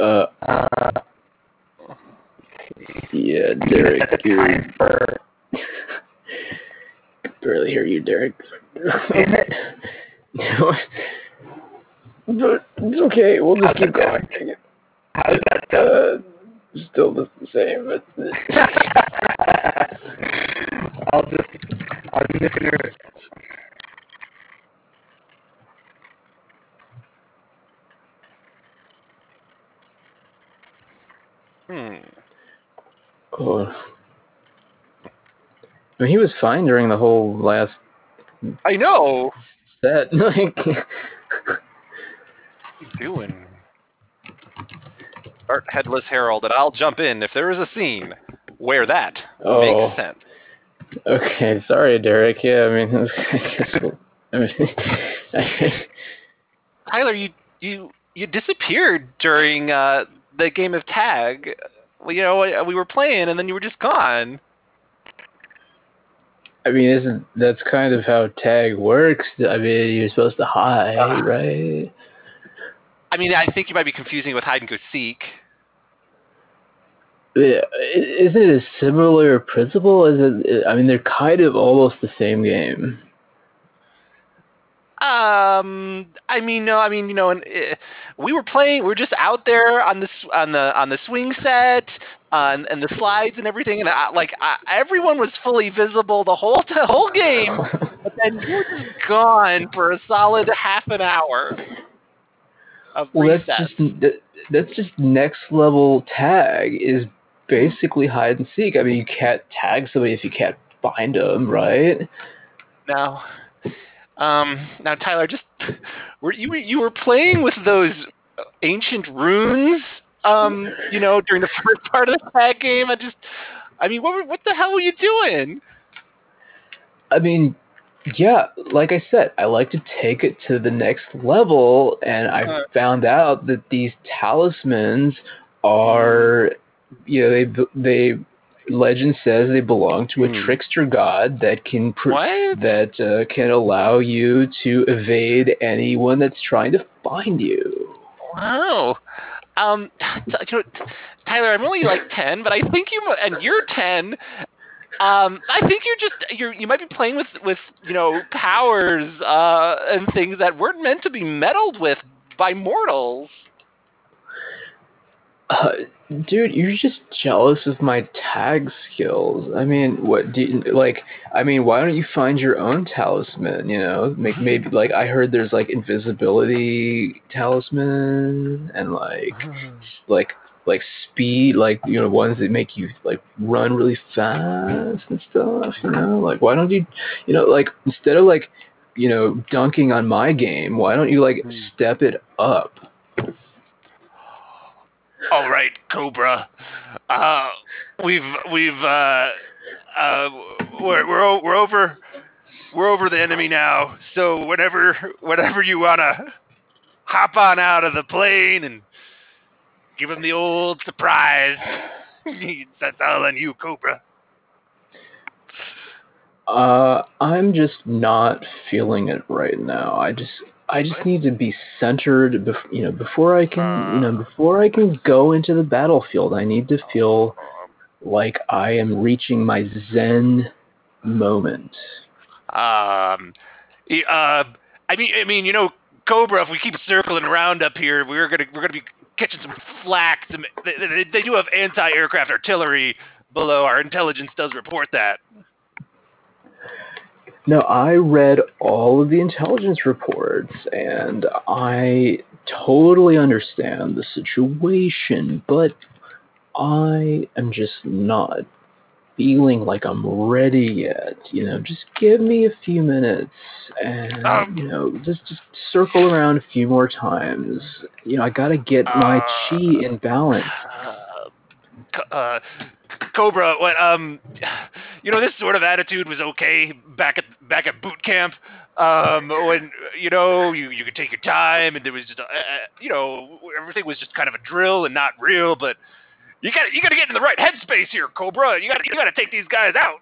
uh, Uh, yeah, Derek, you're for barely hear you, Derek. Is it? but it's okay. We'll just How's keep going. how does that sound? Uh, still the same, but I'll just, I'm just gonna. Hmm. Oh. I mean, he was fine during the whole last I know. set. Like, Doing. Art Headless Harold, and I'll jump in if there is a scene where that oh, makes sense. okay. Sorry, Derek. Yeah, I mean, I guess. we'll- I mean, Tyler, you you you disappeared during uh, the game of tag. Well, you know, we were playing, and then you were just gone. I mean, isn't that's kind of how tag works? I mean, you're supposed to hide, Ah. right? I mean, I think you might be confusing with hide and go seek. Yeah, isn't it a similar principle? Is it? I mean, they're kind of almost the same game. Um, I mean, no, I mean, you know, and uh, we were playing. We were just out there on the on the on the swing set, on and the slides and everything, and I, like I, everyone was fully visible the whole the whole game. But then you were just gone for a solid half an hour of well, that's just that, that's just next level tag is basically hide and seek. I mean, you can't tag somebody if you can't find them, right? Now, um, now Tyler, just were you you were playing with those ancient runes, um, you know, during the first part of the tag game. I just, I mean, what what the hell were you doing? I mean, yeah, like I said, I like to take it to the next level, and I Uh. found out that these talismans are, you know, they they legend says they belong to a Hmm. trickster god that can pr- that uh, can allow you to evade anyone that's trying to find you. Wow. Um, t- you know, t- Tyler, I'm only like ten, but I think you and you're ten. Um, I think you're just you're you might be playing with with you know powers uh and things that weren't meant to be meddled with by mortals. Uh, dude, you're just jealous of my tag skills. I mean, what do you, like? I mean, why don't you find your own talisman? You know, make maybe like I heard there's like invisibility talisman and like like like speed, like you know ones that make you like run really fast and stuff. You know, like why don't you, you know, like instead of like you know dunking on my game, why don't you like Hmm. step it up? All right, Cobra. Uh, we've we've uh, uh, we're we're we're over we're over the enemy now. So whenever whenever you wanna hop on out of the plane and give him the old surprise, that's all on you, Cobra. Uh, I'm just not feeling it right now. I just I just need to be centered. Bef- you know, before I can you know before I can go into the battlefield, I need to feel like I am reaching my Zen moment. Um, uh, I mean, I mean, you know, Cobra. If we keep circling around up here, we're gonna we're gonna be catching some flack. Some, they, they do have anti-aircraft artillery below. Our intelligence does report that. No, I read all of the intelligence reports and I totally understand the situation, but I am just not feeling like I'm ready yet. You know, just give me a few minutes and Um, you know, just just circle around a few more times. You know, I gotta get my Uh, chi in balance. Uh, uh, Cobra, what um, you know, this sort of attitude was okay back at back at boot camp. Um, when you know you you could take your time and there was just uh, uh, you know everything was just kind of a drill and not real. But you got you got to get in the right headspace here, Cobra. You got you got to take these guys out.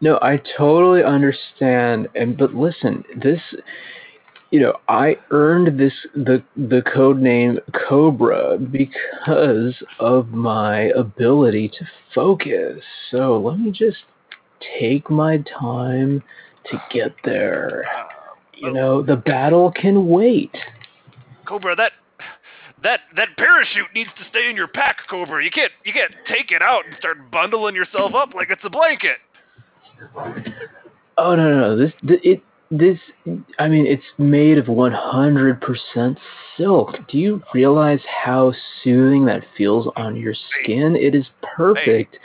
No, I totally understand. And but listen, this you know, I earned this the the code name Cobra because of my ability to focus. So let me just take my time to get there. You know, the battle can wait. Cobra, that that that parachute needs to stay in your pack, Cobra. You can't you can't take it out and start bundling yourself up like it's a blanket. Oh no no, no. this it this I mean it's made of 100% silk. Do you realize how soothing that feels on your skin? It is perfect.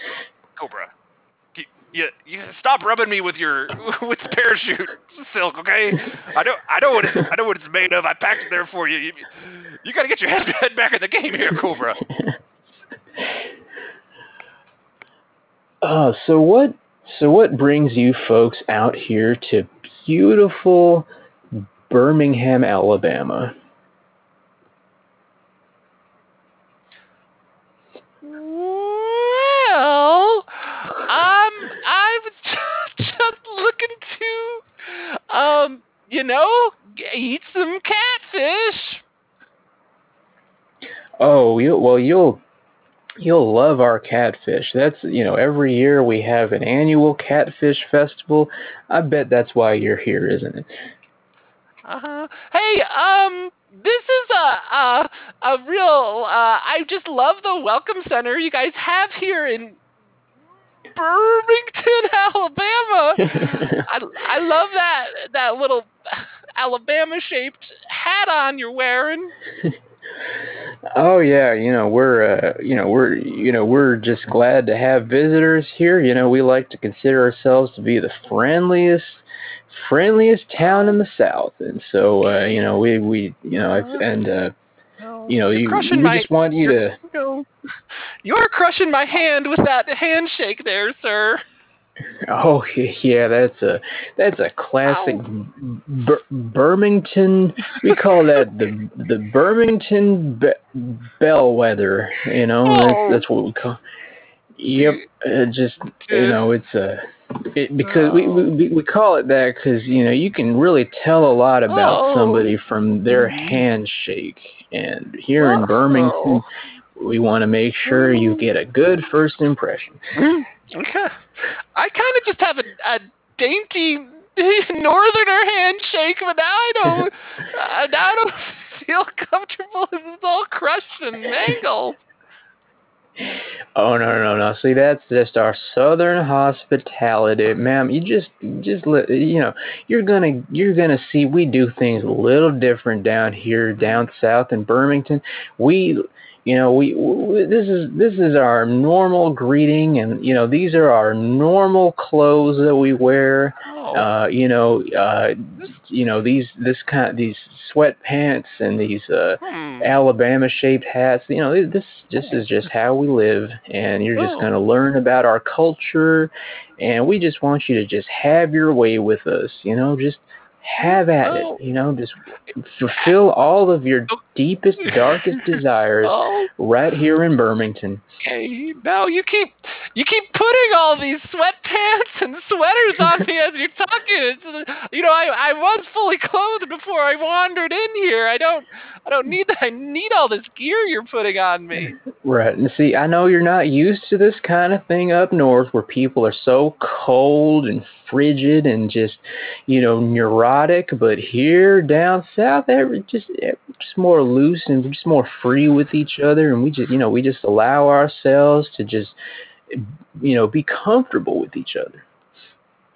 Cobra. You, you, you stop rubbing me with your with the parachute silk, okay? I know I know what it, I know what it's made of. I packed it there for you. You, you got to get your head, head back in the game here, Cobra. Uh, so what so what brings you folks out here to beautiful Birmingham, Alabama? Well, um, I was just looking to, um, you know, eat some catfish. Oh, you well you'll you'll love our catfish. That's you know every year we have an annual catfish festival. I bet that's why you're here, isn't it? Uh-huh. Hey, um, this is a a a real. Uh, I just love the welcome center you guys have here in Birmingham, Alabama. I I love that that little Alabama shaped hat on you're wearing. Oh yeah, you know we're uh, you know we're you know we're just glad to have visitors here. You know we like to consider ourselves to be the friendliest friendliest town in the south, and so uh, you know we we you know and uh, you know you, we my- just want you to. You're crushing my hand with that handshake there, sir. Oh yeah, that's a that's a classic Bir- Birmingham. We call that the the Birmingham be- bellwether. You know, Oh. that's that's what we call. Yep, uh, just you know, it's a it, because we, we we call it that because you know you can really tell a lot about Oh. somebody from their handshake. And here in Oh. Birmingham, we want to make sure you get a good first impression. Okay. I kind of just have a, a dainty northerner handshake, but now I don't. uh, now I don't feel comfortable. It's all crushed and mangled. Oh no no no! See, that's just our southern hospitality, ma'am. You just just let you know you're gonna you're gonna see we do things a little different down here down south in Birmingham. We you know we, we this is this is our normal greeting, and you know these are our normal clothes that we wear. Oh. Uh, you know, uh, you know these this kind of, these sweatpants and these uh Hmm. Alabama shaped hats. You know, this this is just how we live, and you're just Oh. going to learn about our culture, and we just want you to just have your way with us. You know, just have at Oh. it. You know, just fulfill all of your oh. deepest, darkest desires Oh, right here in Birmingham. okay. No, you keep you keep putting all these sweatpants and sweaters on me as you're talking. It's, you know, I I was fully clothed before I wandered in here. I don't I don't need that I need all this gear you're putting on me. Right. And see, I know you're not used to this kind of thing up north where people are so cold and frigid and just, you know, neurotic, but here down south, every just just more loose and just more free with each other and we just, you know, we just allow ourselves to just you know, be comfortable with each other.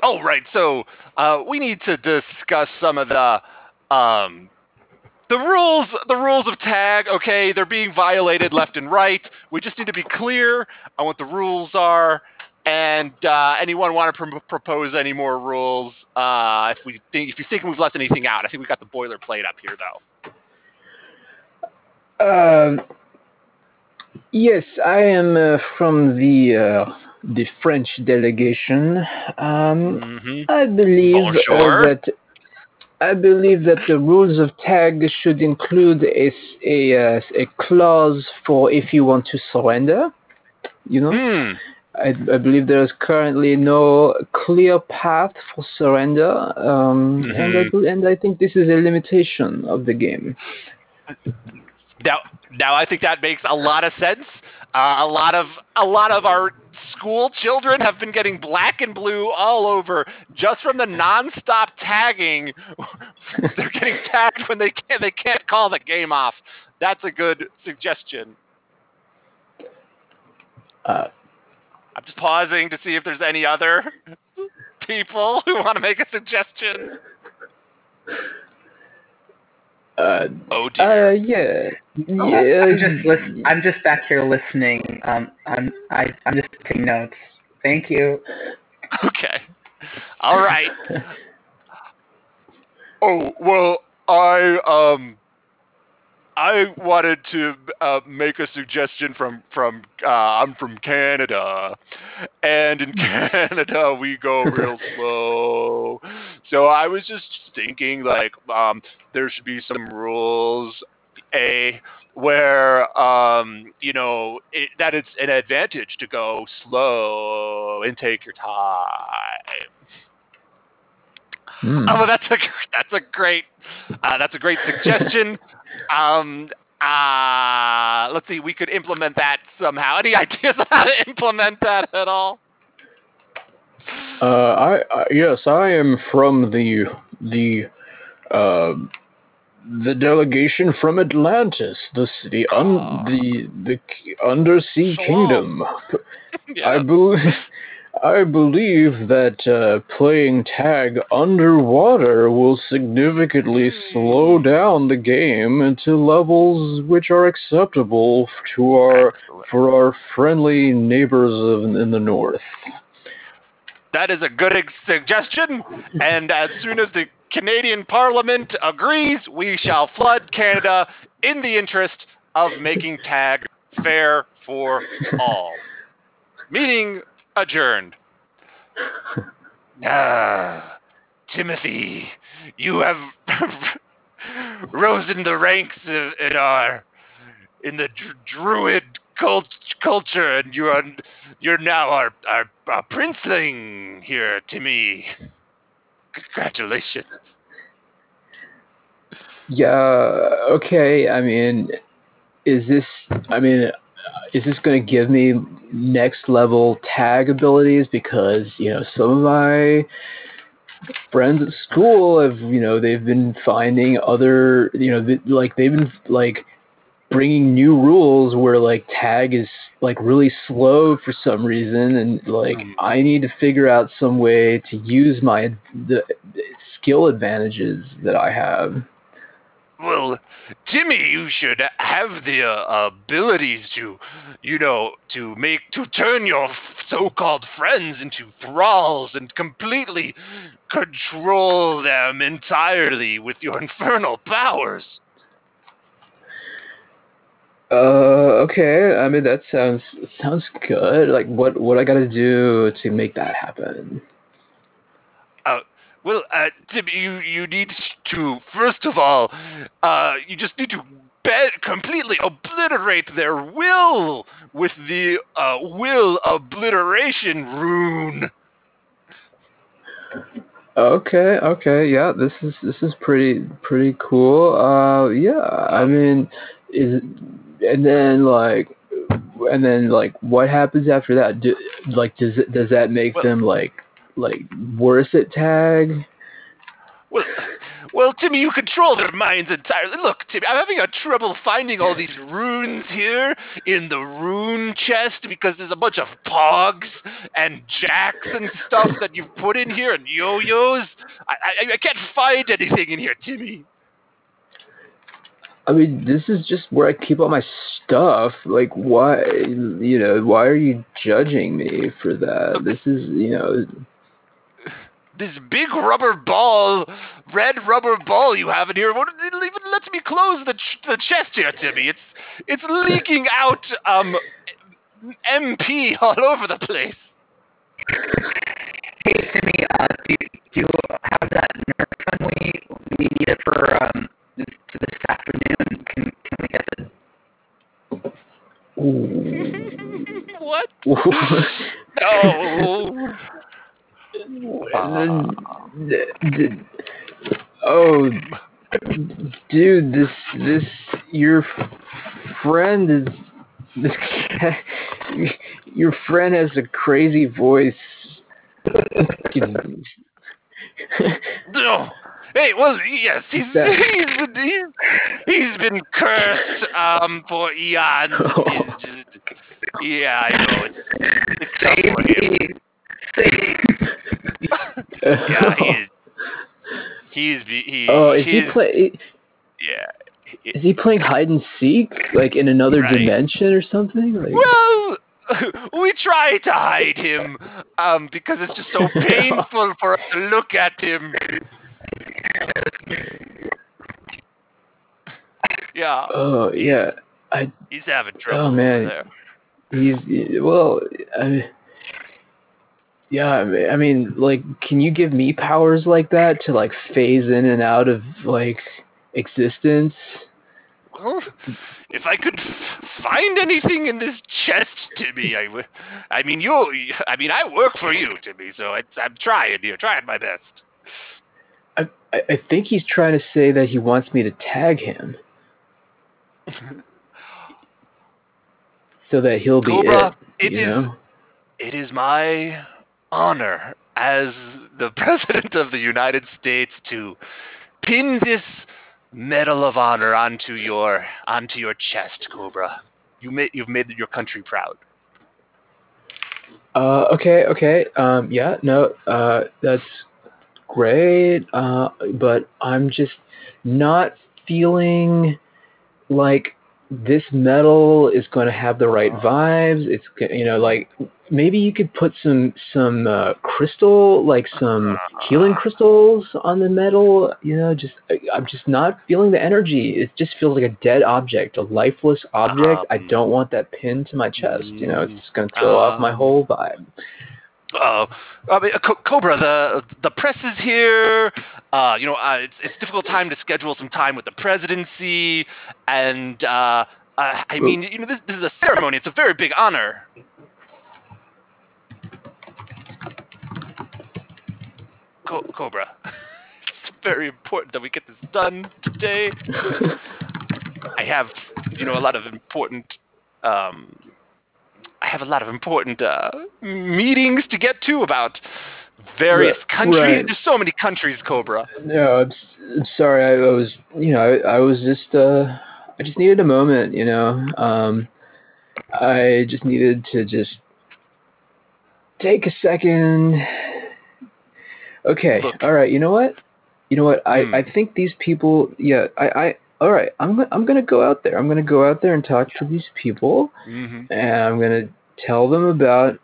Oh, right. So uh, we need to discuss some of the um, the rules. The rules of tag. Okay, they're being violated left and right. We just need to be clear on what the rules are. And uh, anyone want to pr- propose any more rules? Uh, if we think, if you think we've left anything out, I think we've got the boilerplate up here, though. Um, yes, I am uh, from the uh, the French delegation. Um, Mm-hmm. I believe uh, that I believe that the rules of tag should include a a, uh, a clause for if you want to surrender. You know, Hmm. I, I believe there is currently no clear path for surrender, um, and I Mhm. and I think this is a limitation of the game. Now, now I think that makes a lot of sense. Uh, a lot of a lot of our school children have been getting black and blue all over just from the nonstop tagging. They're getting tagged when they can't they can't call the game off. That's a good suggestion. Uh, I'm just pausing to see if there's any other people who want to make a suggestion. uh, Oh dear. uh, yeah, Oh, yeah. I'm just lis- I'm just back here listening. Um, I'm I, I'm just taking notes. Thank you. okay. All right. Oh well, I um, I wanted to uh, make a suggestion from from uh, I'm from Canada, and in Canada we go real slow. So I was just thinking like um, there should be some rules, a where um, you know it, that it's an advantage to go slow and take your time. Hmm. Oh, well, that's a that's a great uh, that's a great suggestion. Um, uh, let's see, we could implement that somehow. Any ideas on how to implement that at all? Uh, I, I yes, I am from the the uh, the delegation from Atlantis, the city un, Ah. the the undersea Shalom. kingdom. I believe I believe that uh, playing tag underwater will significantly slow down the game into levels which are acceptable to our Excellent. for our friendly neighbors of, in the north. That is a good ex- suggestion, and as soon as the Canadian Parliament agrees, we shall flood Canada in the interest of making tag fair for all. Meeting adjourned. Ah, Timothy, you have rose in the ranks of, in our in the dr- druid cult- culture, and you are you're now our our, our princeling here, Timmy. Congratulations. Yeah, okay. I mean, is this, I mean, is this going to give me next level tag abilities? Because, you know, some of my friends at school have, you know, they've been finding other, you know, th- like, they've been, like, bringing new rules where, like, tag is, like, really slow for some reason. And, like, Hmm. I need to figure out some way to use my, the, the skill advantages that I have. Well, Timmy, you should have the uh, abilities to, you know, to make to turn your so-called friends into thralls and completely control them entirely with your infernal powers. Uh, okay. I mean, that sounds sounds good. Like, what what I gotta do to make that happen? Well, uh, Tim, you you need to first of all, uh, you just need to be- completely obliterate their will with the uh, will obliteration rune. Okay, okay, yeah. This is this is pretty pretty cool. Uh, yeah. I mean, is and then like and then like what happens after that? Do, like, does does that make Well- them like like worse at tag? Well, well, Timmy, you control their minds entirely. Look, Timmy, I'm having a trouble finding all these runes here in the rune chest because there's a bunch of pogs and jacks and stuff that you've put in here and yo-yos. I, I, I can't find anything in here, Timmy. I mean, this is just where I keep all my stuff. Like, why, you know, why are you judging me for that? This is, you know, This big rubber ball, red rubber ball you have in here. What, it even lets me close the ch- the chest here, Timmy. It's it's leaking out um MP all over the place. Hey, Timmy, uh, do, do you have that nerf gun we, we need it for, um, this, this afternoon? Can, can we get it? ooh. what? Ooh. No. And then, d- d- oh, dude, this this your friend is this your friend has a crazy voice. No. Hey, well, yes, he's he's been, he's, he's been cursed um for eons. Oh. Just- yeah, I know. It's, it's tough for him. Yeah, he's he's he, oh, is he play? yeah. Is he playing hide and seek, like in another Right. dimension or something? Like, Well, we try to hide him um, because it's just so painful for us to look at him. Yeah, oh yeah, I he's having trouble Oh, man. He's well, I, yeah. I mean, like, can you give me powers like that to like phase in and out of like existence? Well, if I could find anything in this chest, Timmy, I would. I mean, you. I mean, I work for you, Timmy. So it's, I'm trying here, trying my best. I, I think he's trying to say that he wants me to tag him so that he'll be Cobra, it. it you is- know? It is my honor as the President of the United States to pin this Medal of Honor onto your onto your chest, Cobra. You made you've made your country proud. Uh, okay, okay. Um, yeah, no, uh, that's great. Uh, but I'm just not feeling like this metal is going to have the right vibes. It's you know like maybe you could put some some uh, crystal like some healing crystals on the metal. You know, just I- I'm just not feeling the energy. It just feels like a dead object, a lifeless object. I Um, don't want that pinned to my chest. You know, it's just going to throw off my um, whole vibe. Uh, I mean, Co- Cobra, the the press is here. Uh, you know, uh, it's it's a difficult time to schedule some time with the presidency, and uh, uh, I mean, you know, this, this is a ceremony. It's a very big honor. Co- Cobra, it's very important that we get this done today. I have, you know, a lot of important. Um, I have a lot of important uh, meetings to get to about various Right, countries. right. There's so many countries, Cobra. No, I'm, s- I'm sorry. I, I was, you know, I, I was just, uh, I just needed a moment, you know. Um, I just needed to just take a second. Okay, Look. all right. You know what? You know what? I, Hmm. I think these people. Yeah, I, I. All right. I'm, I'm gonna go out there. I'm gonna go out there and talk to these people, Mm-hmm. and I'm gonna tell them about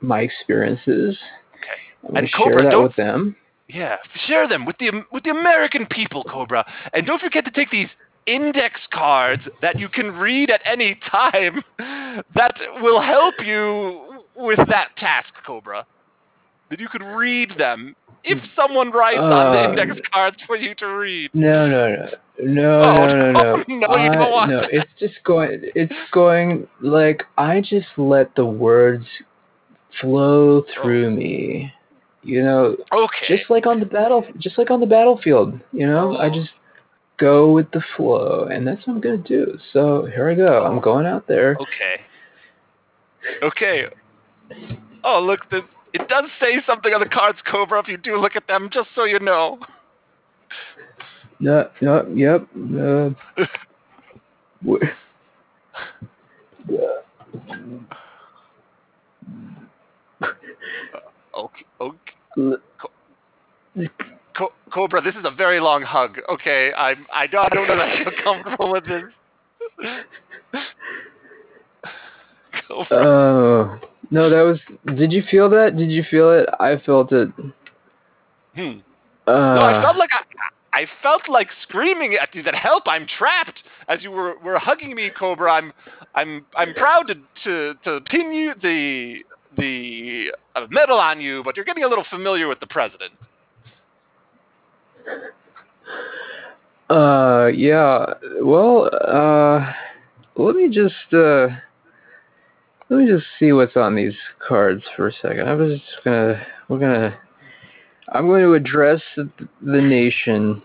my experiences. Okay. And share Cobra, that don't- with them. Yeah, share them with the with the American people, Cobra, and don't forget to take these index cards that you can read at any time. That will help you with that task, Cobra. That you could read them if someone writes on the Uh, index cards for you to read. No, no, no, no, Oh, no, no, no. no, you don't I- no, it's just going. It's going like I just let the words flow through oh. me. You know, Okay. just like on the battle, just like on the battlefield. You know, I Oh. just go with the flow, and that's what I'm gonna do. So here I go. I'm going out there. Okay. Okay. Oh, look, the, it does say something on the cards, Cobra, if you do look at them, just so you know. No, no, yep. Uh, wh- Okay. okay. Co- Cobra, this is a very long hug. Okay, I'm. I don't. I don't know that I feel comfortable with this. Oh no, that was. Did you feel that? Did you feel it? I felt it. Hmm. Uh, No, I felt like I. I felt like screaming at you that help! I'm trapped. As you were, were hugging me, Cobra. I'm. I'm. I'm proud to to, to pin you the the uh, medal on you, but you're getting a little familiar with the president. Uh, yeah. Well, uh, let me just uh, let me just see what's on these cards for a second. I was just gonna, we're gonna, I'm going to address the, nation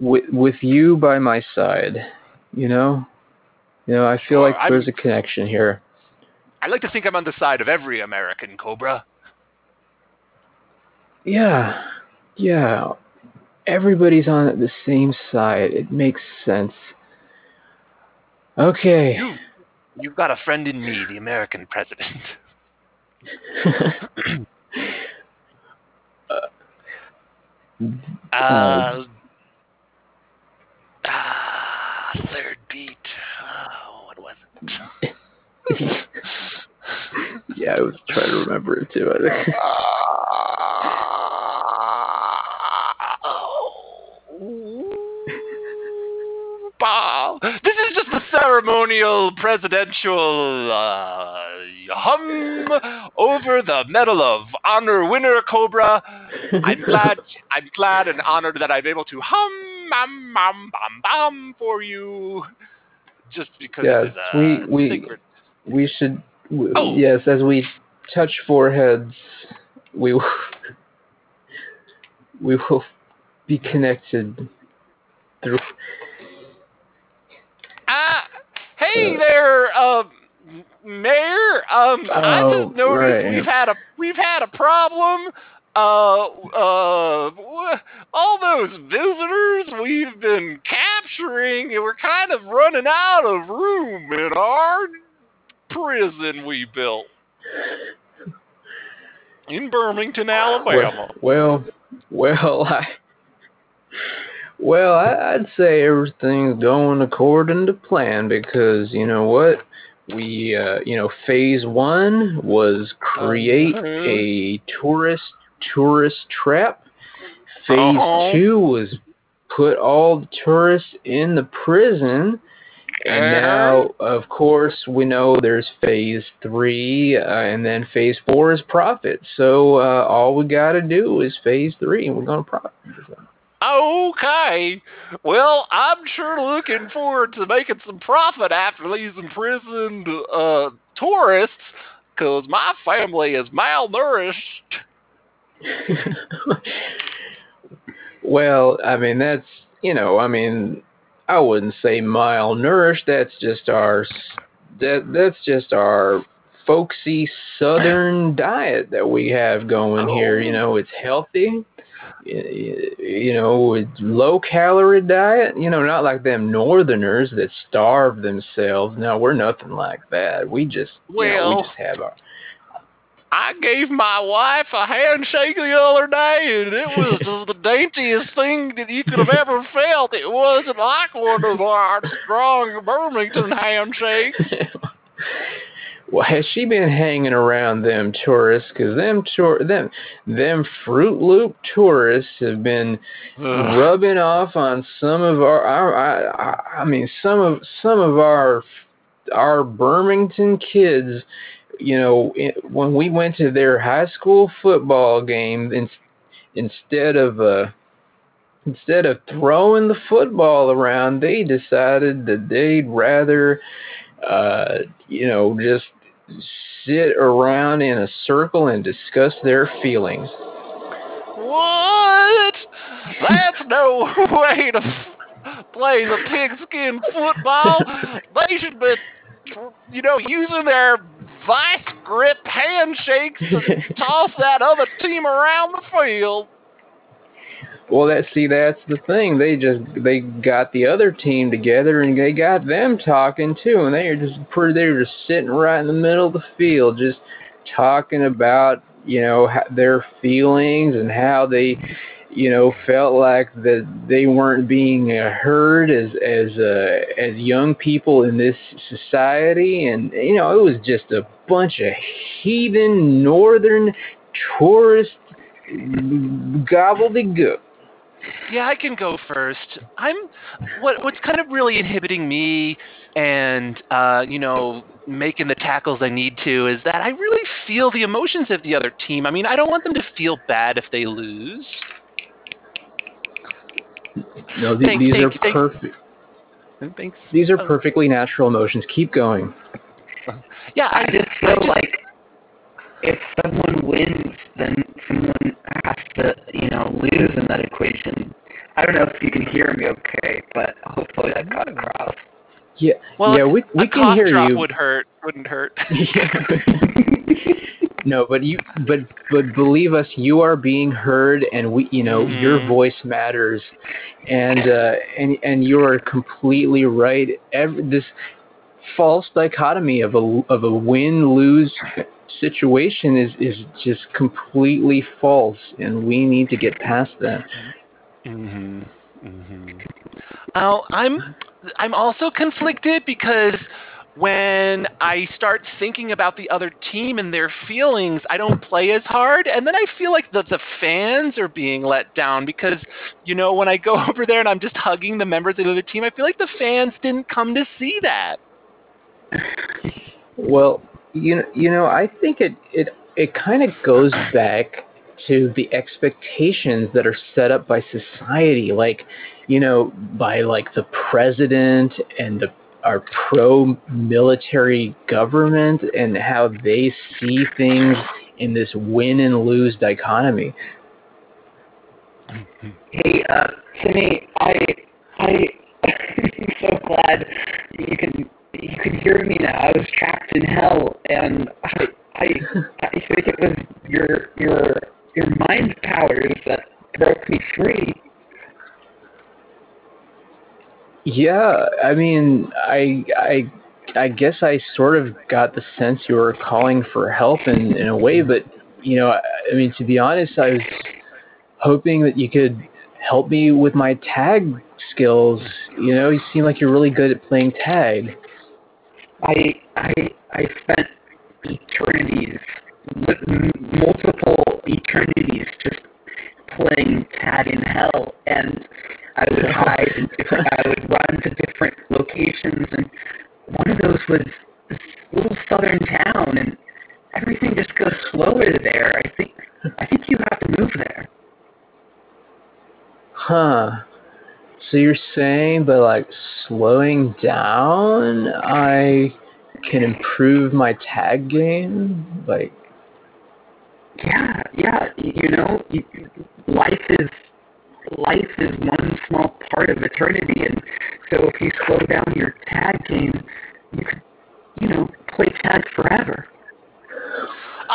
with with you by my side. You know, you know, I feel Sure, like I'm- there's a connection here. I like to think I'm on the side of every American, Cobra. Yeah, yeah. Everybody's on the same side. It makes sense. Okay. You, you've got a friend in me, the American president. Uh, ah, third beat. Oh, what was it? yeah, I was trying to remember it too. I This is just the ceremonial presidential uh, hum over the Medal of Honor winner, Cobra. I'm glad. I'm glad and honored that I'm able to hum, bam, bam, bam, bam for you. Just because Yes, it is a we- we- sacred. we should. W- Oh. Yes, as we touch foreheads, we will. We will be connected through. Hey there, uh, Mayor. Um, I Oh, just noticed right. we've had a we've had a problem. Uh, uh, all those visitors we've been capturing, and we're kind of running out of room in our prison we built in Birmingham, Alabama. Well, well, I. Well, I, I'd say everything's going according to plan because you know what, we uh, you know phase one was create Uh-huh. a tourist tourist trap. Phase Uh-huh. two was put all the tourists in the prison. And Uh-huh. now, of course, we know there's phase three, uh, and then phase four is profit. So uh, all we got to do is phase three, and we're going to profit. Okay. Well, I'm sure looking forward to making some profit after these imprisoned uh, tourists, because my family is malnourished. well, I mean, that's, you know, I mean, I wouldn't say malnourished. That's just our, s- that that's just our folksy southern diet that we have going here. You know, it's healthy. You know, low calorie diet. You know, not like them northerners that starve themselves. No, we're nothing like that. We just, you know, Well- we just have our. I gave my wife a handshake the other day, and it was the daintiest thing that you could have ever felt. It wasn't like one of our strong Birmingham handshakes. well, has she been hanging around them tourists? Because them tour them them Fruit Loop tourists have been Ugh. rubbing off on some of our, our I, I mean some of some of our our Birmingham kids. You know, it, when we went to their high school football game, in, instead of uh, instead of throwing the football around, they decided that they'd rather, uh, you know, just sit around in a circle and discuss their feelings. What? That's no way to play the pigskin football. They should be, you know, using their vice grip handshakes to toss that other team around the field. Well, that see, that's the thing. They just they got the other team together and they got them talking too, and they were just pretty. They were just sitting right in the middle of the field, just talking about you know their feelings and how they you know felt like that they weren't being uh, heard as as uh, as young people in this society, and you know it was just a bunch of heathen northern tourist gobbledygook. Yeah, I can go first. I'm what what's kind of really inhibiting me and uh, you know, making the tackles I need to is that I really feel the emotions of the other team. I mean, I don't want them to feel bad if they lose. No, th- Thank- these thank are you, thank- perfect. Thanks. These are perfectly natural emotions. Keep going. Yeah, I I just I feel just- like if someone wins, then someone has to, you know, lose in that equation. I don't know if you can hear me okay, but hopefully that got across. Yeah, well, yeah, we we a can cough hear drop you. would hurt. Wouldn't hurt. no, but you, but but believe us, you are being heard, and we, you know, your Mhm. voice matters, and uh, and and you are completely right. Every, this false dichotomy of a of a win lose situation is is just completely false, and we need to get past that. Mm-hmm. Mm-hmm. Oh, I'm I'm also conflicted because when I start thinking about the other team and their feelings, I don't play as hard, and then I feel like the the fans are being let down because you know when I go over there and I'm just hugging the members of the other team, I feel like the fans didn't come to see that. Well, you know, you know, I think it it it kind of goes back to the expectations that are set up by society, like you know, by like the president and the our pro-military government and how they see things in this win and lose dichotomy. Hey, uh, Timmy, I, I, I'm so glad you can you can hear me now. I was trapped in hell, and I, I, I think it was your your your mind powers that broke me free. Yeah, I mean, I I I guess I sort of got the sense you were calling for help in in a way, but you know, I, I mean, to be honest, I was hoping that you could help me with my tag skills. You know, you seem like you're really good at playing tag. I I I spent eternities, multiple eternities, just playing tag in hell, and I would hide in different. I would run to different locations, and one of those was this little southern town, and everything just goes slower there. I think I think you have to move there. Huh. So you're saying by like slowing down, I can improve my tag game? Like, Yeah, yeah. You know, life is life is one small part of eternity, and so if you slow down your tag game, you could, you know, play tag forever.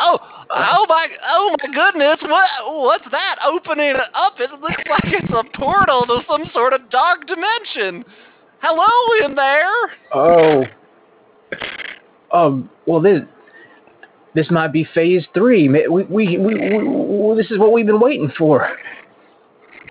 Oh, oh my, oh my goodness! What, what's that opening up? It looks like it's a portal to some sort of dark dimension. Hello in there. oh, um, well this this might be phase three. We we, we, we, we this is what we've been waiting for.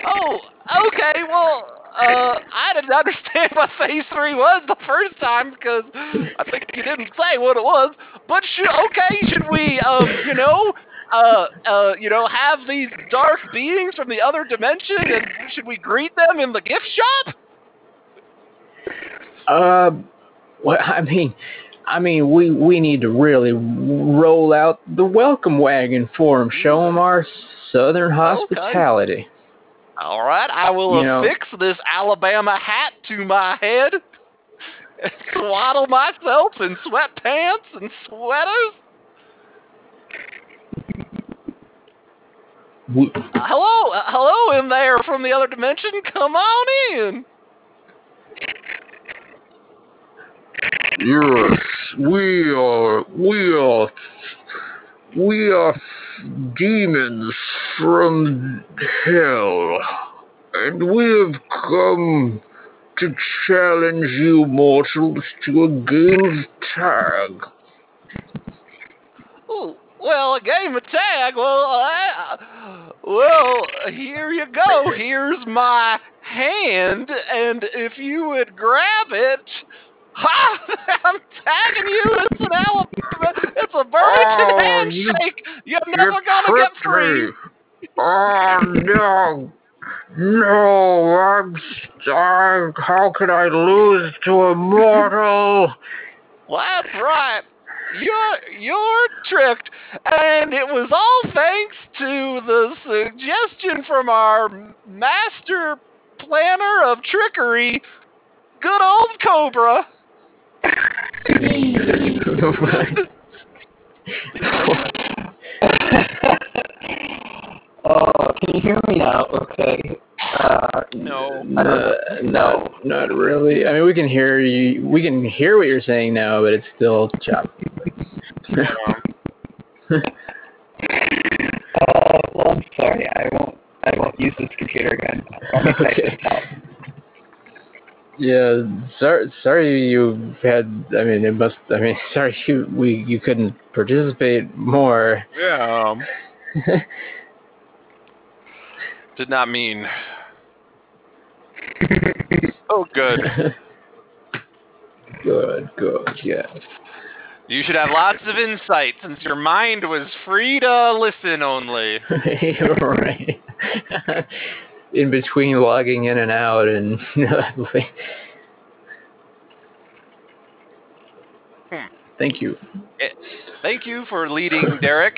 Oh, okay. Well, uh, I didn't understand what phase three was the first time because I think you didn't say what it was. But should, okay, should we, um, you know, uh, uh, you know, have these dark beings from the other dimension, and should we greet them in the gift shop? Uh, well, I mean, I mean, we we need to really roll out the welcome wagon for them. Show them our southern hospitality. All right, I will You know- affix this Alabama hat to my head, and swaddle myself in sweatpants and sweaters. We, Uh, hello, uh, hello in there from the other dimension. Come on in. Yes, we are, we are, we are demons from hell, and we have come to challenge you mortals to a game of tag. Well, a game of tag. Well, I, well, here you go. Here's my hand, and if you would grab it. Ha! I'm tagging you. It's an Alabama. It's a Burlington Oh, handshake. You're You never gonna get free. me. Oh no, no! I'm stuck. How could I lose to a mortal? That's right. You're you're tricked, and it was all thanks to the suggestion from our master planner of trickery, good old Cobra. Oh, can you hear me now? Okay. Uh, No. uh, no, not really. I mean, we can hear you. We can hear what you're saying now, but it's still choppy. oh, well, I'm sorry. I won't. I won't use this computer again. Okay. Yeah, sorry, sorry you had. I mean, it must. I mean, sorry you we you couldn't participate more. Yeah. Um, did not mean. Oh, good. Good, good, yes. You should have lots of insight since your mind was free to listen only. Right. In between logging in and out, and thank you. Eh, thank you for leading, Derek.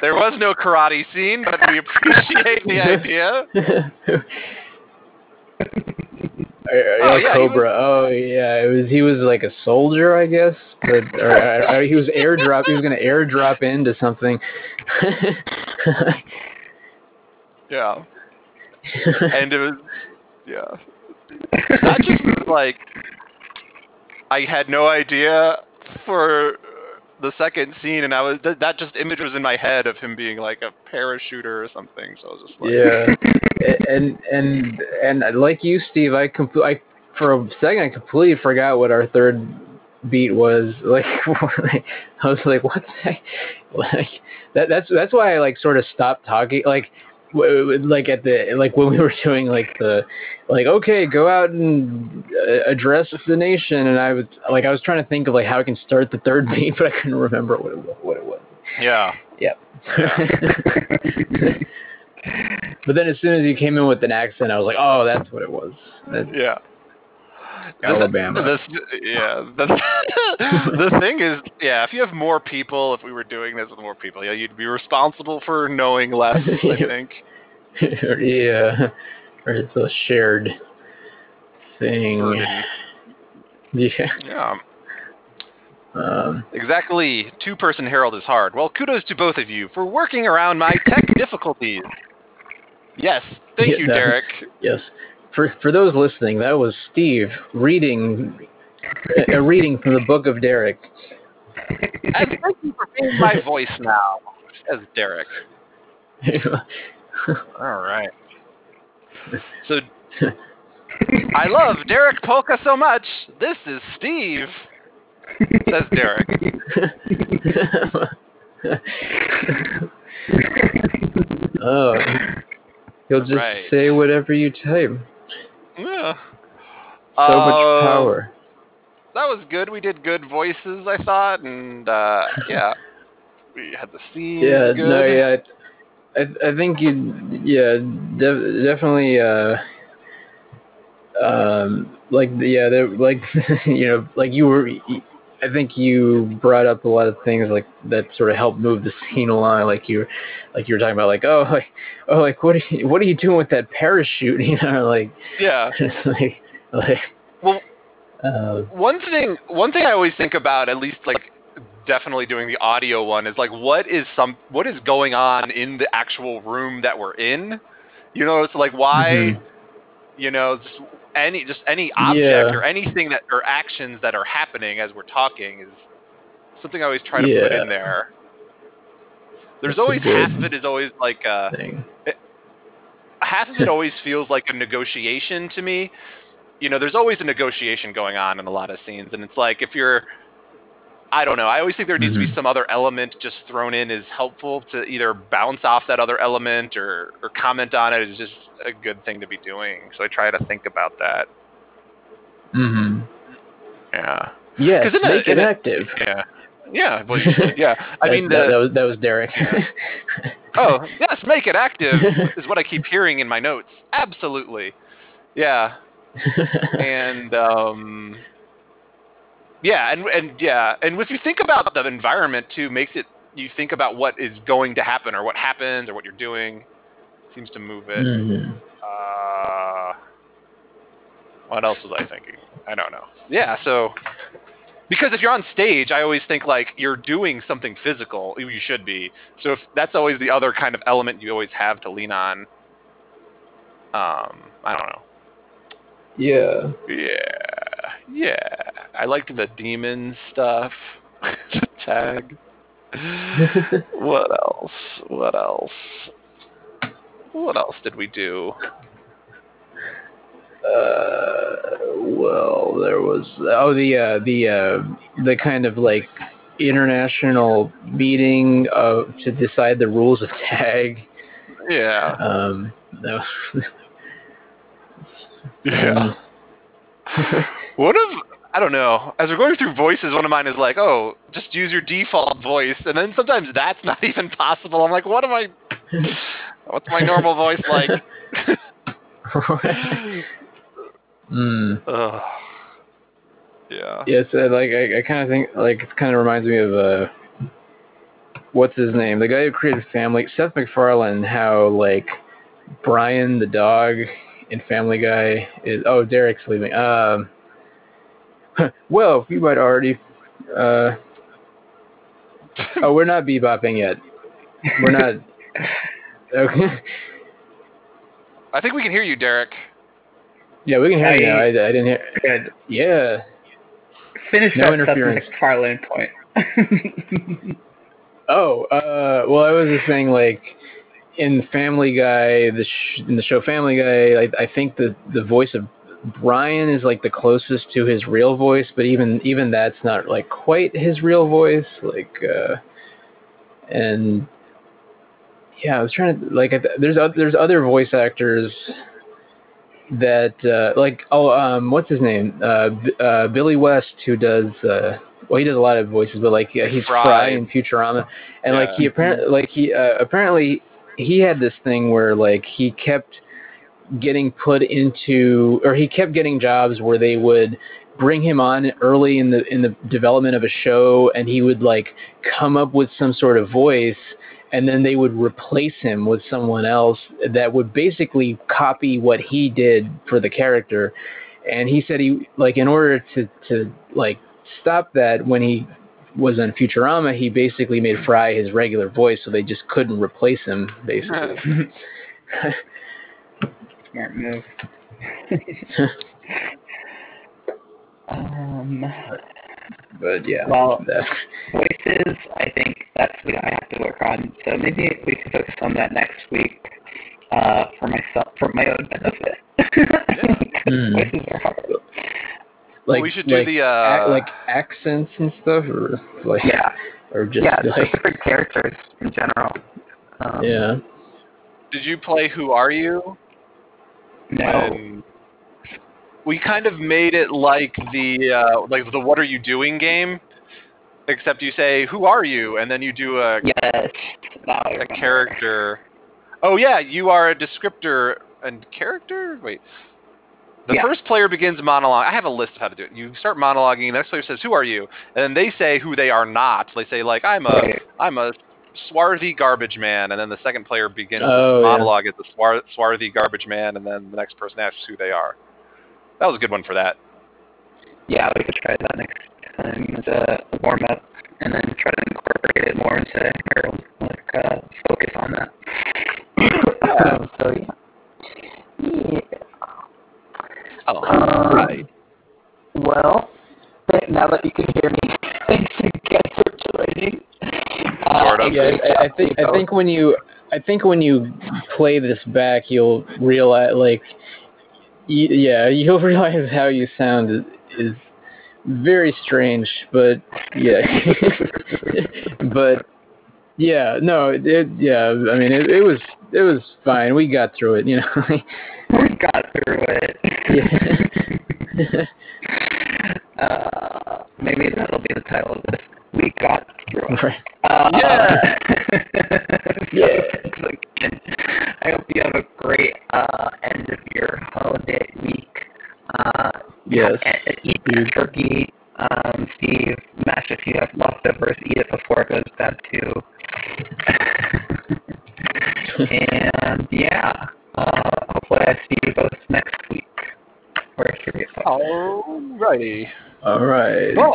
There was no karate scene, but we appreciate the idea. Oh, yeah, Cobra. Oh yeah, it was he was like a soldier, I guess, but or, or, or he was airdrop. He was gonna airdrop into something. Yeah. And it was, yeah. That just was like, I had no idea for the second scene, and I was th- that just image was in my head of him being like a parachuter or something. So I was just like, yeah, and and and like you, Steve, I compl- I for a second I completely forgot what our third beat was. Like I was like, what's that? Like that. That's that's why I like sort of stopped talking. Like. Like at the like when we were doing like the like okay go out and uh, address the nation and I was like I was trying to think of like how I can start the third beat but I couldn't remember what it what it was. yeah, Yeah. but then as soon as you came in with an accent, I was like, "Oh, that's what it was." That- yeah. Alabama. This, yeah. The, the thing is, yeah, if you have more people, if we were doing this with more people, yeah, you'd be responsible for knowing less, I think. yeah, or it's a shared thing. Burden. Yeah. Yeah. Um, Exactly. Two person Harold is hard. Well, kudos to both of you for working around my tech difficulties. Yes. Thank Yeah, you, Derek. yes. For for those listening, that was Steve reading a, a reading from the Book of Derek. And thank you for being my voice now, as Derek. All right. So, I love Derek Polka so much. This is Steve, says Derek. oh, He'll just Right. say whatever you type. Yeah. So much Uh, power. That was good. We did good voices, I thought, and uh, yeah, we had the scene. Yeah, good. no, yeah. I, I think you, yeah, de- definitely. Uh, um, like, yeah, like, you know, like you were. I think you brought up a lot of things like that sort of helped move the scene along. Like you, like you were talking about, like, oh, like, oh, like what are you, what are you doing with that parachute? You know, like, Yeah. like, like, Well, uh, one thing, one thing I always think about, at least like definitely doing the audio one, is like what is some what is going on in the actual room that we're in. You know, it's like why, Mhm. you know, just any just any object Yeah. or anything that or actions that are happening as we're talking is something I always try to put in there. There's That's always half of it is always like uh, thing. half of it always feels like a negotiation to me. You know, there's always a negotiation going on in a lot of scenes, and it's like if you're, I don't know. I always think there needs to be Mhm. some other element just thrown in is helpful to either bounce off that other element or or comment on it is just a good thing to be doing. So I try to think about that. Mm-hmm. Yeah. Yes, 'Cause in make in it a- active. Yeah. Yeah. Well. Yeah. I mean, that, the, that was that was Derek. oh yes, make it active is what I keep hearing in my notes. Absolutely. Yeah. and um yeah and and yeah and if you think about the environment too makes it you think about what is going to happen or what happens or what you're doing. Seems to move it. Mhm. uh what else was i thinking? I don't know. Yeah so because if you're on stage i always think like you're doing something physical you should be. So if that's always the other kind of element you always have to lean on. Um i don't know. Yeah. yeah, yeah. I liked the demon stuff. the tag. What else? What else? What else did we do? Uh, well, there was oh the uh, the uh, the kind of like international meeting uh, to decide the rules of tag. Yeah. Um, that was, Yeah. What if I don't know. As we're going through voices, one of mine is like, "Oh, just use your default voice," and then sometimes that's not even possible. I'm like, "What am I? What's my normal voice like?" mm. Ugh. Yeah. Yes, uh, like I, I kind of think like it kind of reminds me of uh, what's his name, the guy who created Family, Seth MacFarlane. How like Brian the dog in Family Guy is. Oh, Derek's leaving. Um. Well, you might already. Uh, oh, we're not bebopping yet. We're not. Okay. I think we can hear you, Derek. Yeah, we can hear you now. I- I, I didn't hear. Good. Yeah. Finish No that interference. Seth MacFarlane point. Oh, uh, well, I was just saying, like, in Family Guy, the sh- in the show Family Guy, I, I think the the voice of Brian is like the closest to his real voice, but even even that's not like quite his real voice. Like, uh, and yeah, I was trying to like, there's there's other voice actors that uh, like oh um what's his name uh, uh Billy West who does uh well he does a lot of voices but like yeah, he's Fry. Fry in Futurama and like he apparently like he uh, apparently he had this thing where like he kept getting put into or he kept getting jobs where they would bring him on early in the in the development of a show and he would like come up with some sort of voice and then they would replace him with someone else that would basically copy what he did for the character. And he said he like in order to to like stop that when he was on Futurama he basically made Fry his regular voice so they just couldn't replace him basically Smart move. um, but yeah Well- that, voices, I think that's what I have to work on. So maybe we can focus on that next week uh, for myself, for my own benefit. Hmm. Voices are hard. Like we should do like, the ac- uh, like accents and stuff or like Yeah, or just yeah, just like different characters in general. Um, yeah did you play Who Are You? No. And we kind of made it like the uh, like the What Are You Doing game, except you say Who are you, and then you do a, Yes. Now I a character. Oh yeah, you are a descriptor and character. Wait. The Yeah. first player begins monologue. I have a list of how to do it. You start monologuing. The next player says, "Who are you?" And then they say who they are not. They say like, "I'm a. I'm a swarthy garbage man," and then the second player begins Oh, this yeah. monologue as the swar- swarthy garbage man, and then the next person asks who they are. That was a good one for that. Yeah, we could try that next time as a warm up, and then try to incorporate it more into Harold, like uh, focus on that. um, so yeah. Yeah. Oh, Um, right. Well, now that you can hear me, thanks again for joining. Uh, Sort of. Yeah, great I, I think I think when you I think when you play this back, you'll realize like, y- yeah, you'll realize how you sound is, is very strange, but yeah, but yeah, no, it, yeah, I mean it, it was it was fine. We got through it, you know. we got through it. yeah. uh, maybe that'll be the title of this. We got through it. Right. Uh, Yeah. yeah. Again, I hope you have a great uh, end of your holiday week. Uh, Yes. eat your turkey. Um, Steve, Mash, if you have leftovers, eat it before it goes bad too. And yeah, uh, hopefully I see you both next week. We're serious. Alrighty. All right. Boom.